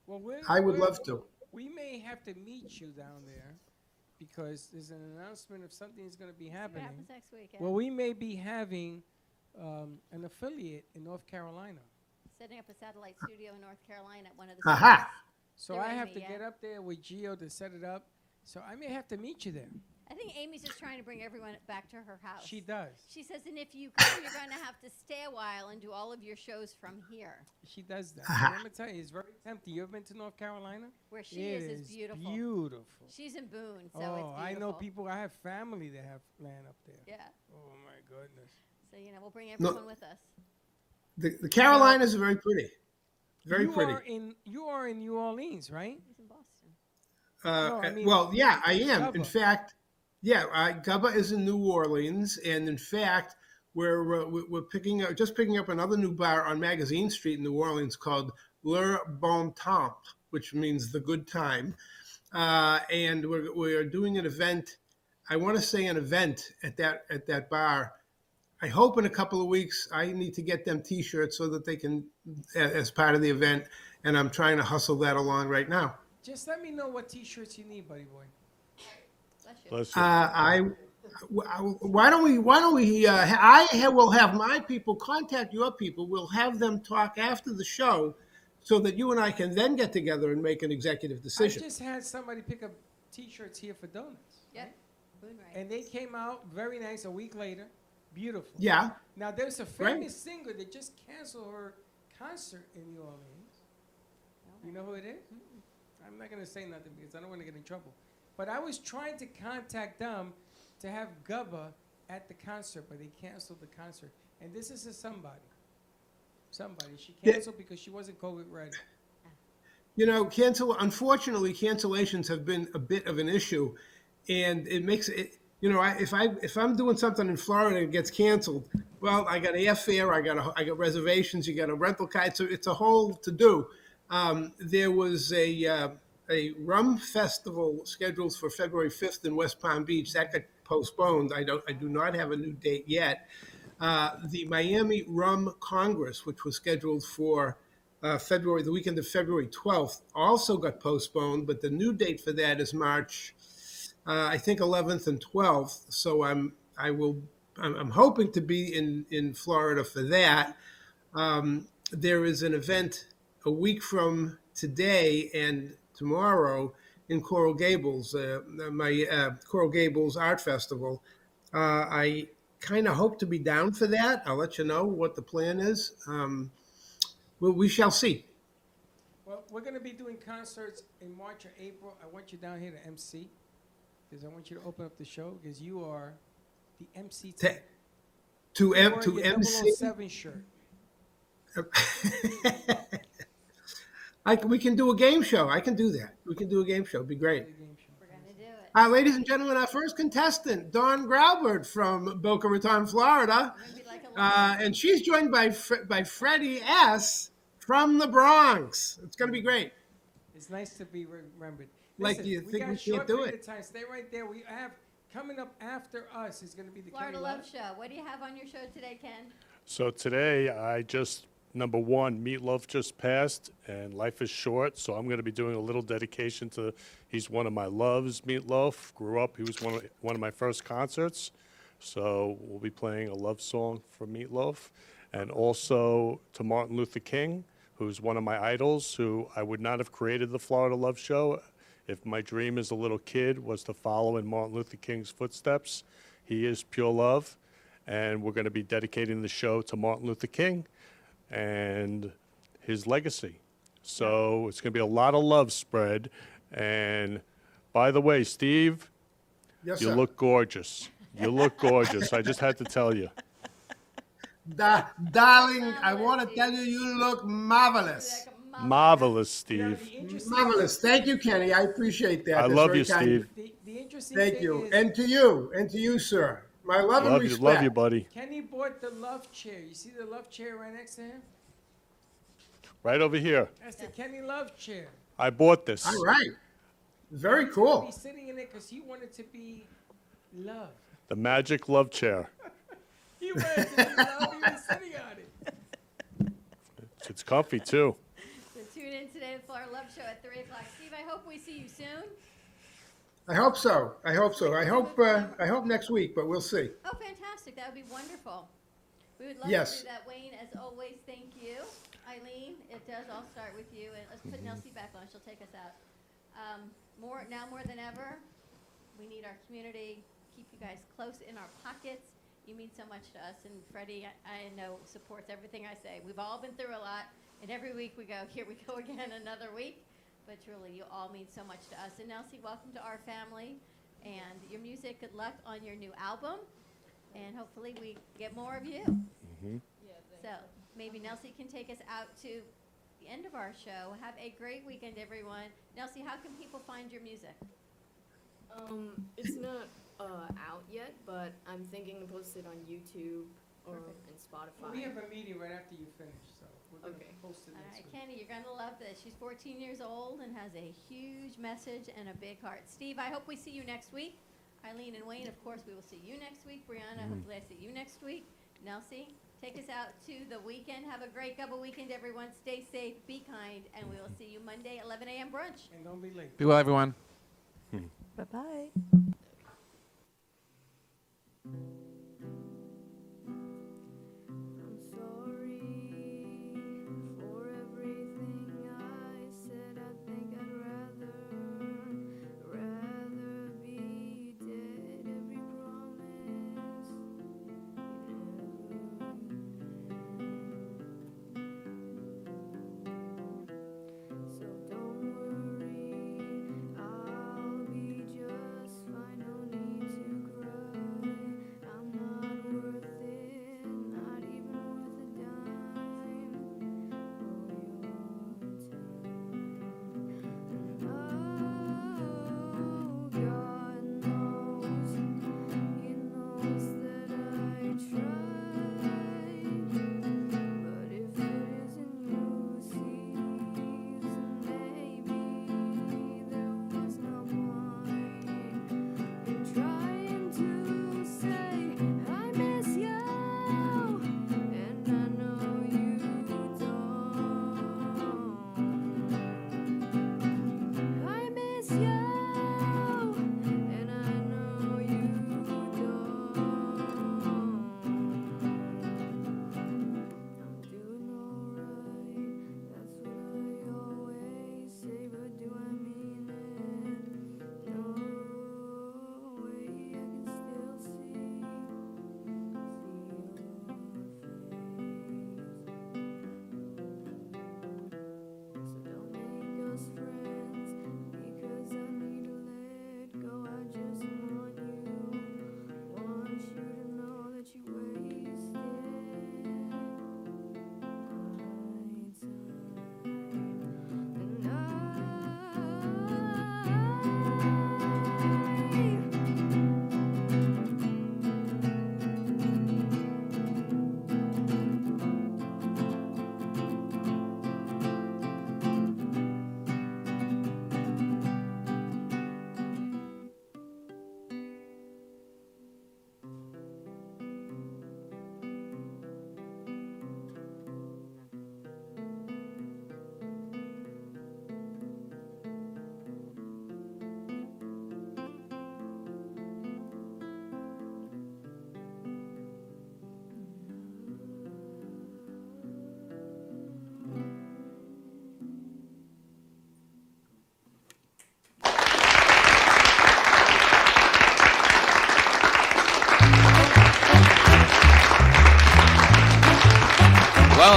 Well, I would love to. We may have to meet you down there because there's an announcement of something is going to be What happening. happens next week? yeah? Well, we may be having um, an affiliate in North Carolina. Setting up a satellite studio in North Carolina at one of the. Aha. cities. So They're I in have me, to yeah. get up there with Geo to set it up. So I may have to meet you there. I think Amy's just trying to bring everyone back to her house. She does. She says, and if you come, you're going to have to stay a while and do all of your shows from here. She does that. And I'm gonna tell you, it's very tempting. You ever been to North Carolina? Where she It is is beautiful. Beautiful. She's in Boone, so oh, it's beautiful. I know people. I have family that have land up there. Yeah. Oh my goodness. So you know, we'll bring No. everyone with us. The, the Carolinas are very pretty, very you pretty. Are in you are in New Orleans, right? He's in Boston. Uh, No, I mean, well, yeah, I am. In Gubba. fact, yeah, uh, is in New Orleans, and in fact, we're uh, we- we're picking up just picking up another new bar on Magazine Street in New Orleans called Le Bon Temps, which means the good time, uh, and we're we're doing an event. I want to say an event at that at that bar. I hope in a couple of weeks I need to get them T-shirts so that they can, as part of the event, and I'm trying to hustle that along right now. Just let me know what T-shirts you need, buddy boy. Bless Uh, I, w- why don't we, why don't we, uh, I ha- will have my people contact your people. We'll have them talk after the show so that you and I can then get together and make an executive decision. I decision. just had somebody pick up T-shirts here for donuts. Yep. Boone, right. And they came out very nice a week later. Beautiful. Yeah. Now there's a Great. famous singer that just canceled her concert in New Orleans. You know who it is? I'm not gonna say nothing because I don't want to get in trouble. But I was trying to contact them to have Gubba at the concert, but they canceled the concert. And this is a somebody. Somebody. She canceled because she wasn't COVID ready. You know, cancel. Unfortunately, cancellations have been a bit of an issue, and it makes it. You know, I, if I if I'm doing something in Florida and it gets canceled, well, I got airfare, I got a, I got reservations, you got a rental car. It's a, it's a whole to do. Um, there was a uh, a rum festival scheduled for February 5th in West Palm Beach. That got postponed. I don't. I do not have a new date yet. Uh, the Miami Rum Congress, which was scheduled for uh, February, the weekend of February 12th, also got postponed, but the new date for that is March, uh, I think 11th and 12th. So I'm, I will, I'm, I'm hoping to be in, in Florida for that. Um, there is an event a week from today and tomorrow in Coral Gables, uh, my uh, Coral Gables Art Festival. Uh, I kind of hope to be down for that. I'll let you know what the plan is. Um, well, we shall see. Well, we're going to be doing concerts in March or April. I want you down here to MC because I want you to open up the show because you are the MC. To, to, to, M- to MC. 007 shirt. I, can- we can do a game show. I can do that. We can do a game show. It'd be great. We're gonna do it. Uh, ladies and gentlemen, our first contestant, Dawn Graubert from Boca Raton, Florida. Uh, and she's joined by, Fre- by Freddie S. from the Bronx. It's going to be great. It's nice to be re- remembered. Like, Listen, you we think got we a short can't do period it? of Time. Stay right there. We have coming up after us is going to be the Florida Kenny Love Show. What do you have on your show today, Ken? So today, I just, number one, Meatloaf just passed, and life is short, so I'm going to be doing a little dedication to, he's one of my loves, Meatloaf. Grew up, he was one of, one of my first concerts, so we'll be playing a love song for Meatloaf. And also to Martin Luther King, who's one of my idols, who I would not have created the Florida Love Show if my dream as a little kid was to follow in Martin Luther King's footsteps. He is pure love and we're going to be dedicating the show to Martin Luther King and his legacy. So it's going to be a lot of love spread. And by the way, Steve, Yes, you sir. look gorgeous. You look gorgeous. I just had to tell you. Da- darling, I want to tell you, you look marvelous. Marvelous, Steve. Marvelous. Thank you, Kenny. I appreciate that. I That's love very you, kind Steve. The, the interesting Thank thing you. is And to you. And to you, sir. My love, and Love you, respect. love you, buddy. Kenny bought the love chair. You see the love chair right next to him? Right over here. That's the Kenny love chair. I bought this. All right. Very cool. He's sitting in it because he wanted to be loved. The magic love chair. He wanted to be loved. He was sitting on it. It's, it's comfy too. So tune in today for our Love Show at 3 o'clock. Steve, I hope we see you soon. I hope so. I hope so. I hope. Uh, I hope next week, but we'll see. Oh, fantastic. That would be wonderful. We would love Yes. to do that, Wayne. As always, thank you. Eileen, it does all start with you. And let's put Mm-hmm. Nelsie back on. She'll take us out. Um, more Now more than ever, we need our community. Keep you guys close in our pockets. You mean so much to us. And Freddie, I, I know, supports everything I say. We've all been through a lot. And every week we go, here we go again, another week. But truly, you all mean so much to us. And Nelsie, welcome to our family. And your music, good luck on your new album. And hopefully we get more of you. Mm-hmm. So maybe Nelsie can take us out to the end of our show. Have a great weekend, everyone. Nelsie, how can people find your music? Um, it's not uh, out yet, but I'm thinking to post it on YouTube or and Spotify. We have a meeting right after you finish, so we're going to Okay. post it All next right, week. Kenny, you're going to love this. She's 14 years old and has a huge message and a big heart. Steve, I hope we see you next week. Eileen and Wayne, of course, we will see you next week. Brianna, Mhm. hopefully I see you next week. Nelsie, take us out to the weekend. Have a great double weekend, everyone. Stay safe, be kind, and we will see you Monday, 11 a.m. brunch. And don't be late. Be well, everyone. Bye bye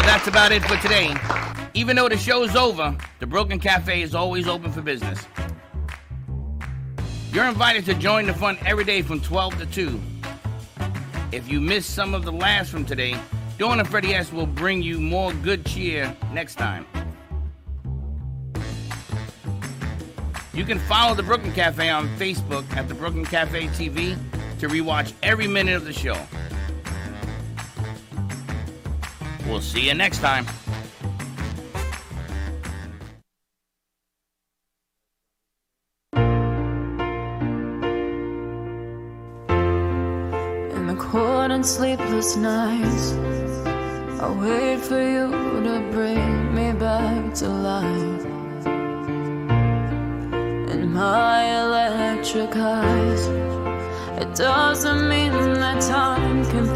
that's about it for today. Even though the show's over, the Brooklyn Cafe is always open for business. You're invited to join the fun every day from 12 to 2. If you missed some of the laughs from today, Dawn and Freddie S will bring you more good cheer next time. You can follow the Brooklyn Cafe on Facebook at the Brooklyn Cafe TV to rewatch every minute of the show. We'll see you next time. In the cold and sleepless nights, I wait for you to bring me back to life. In my electric eyes, it doesn't mean that time can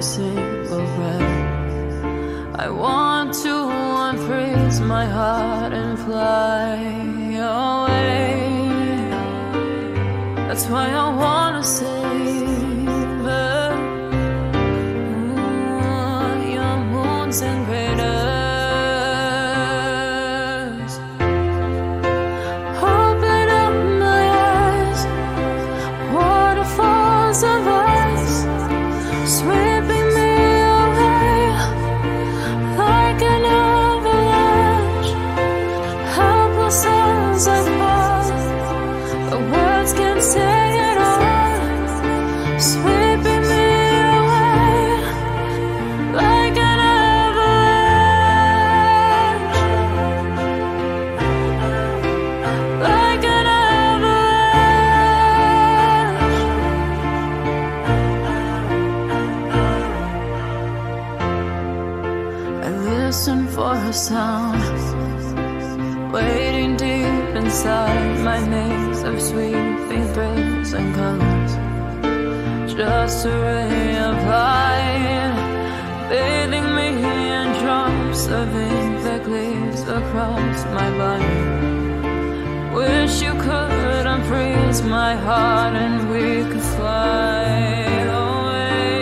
single breath. I want to unfreeze my heart and fly away. That's why I wanna save Just a ray of light, bathing me in drops of ink that gleams across my body. Wish you could unfreeze my heart and we could fly.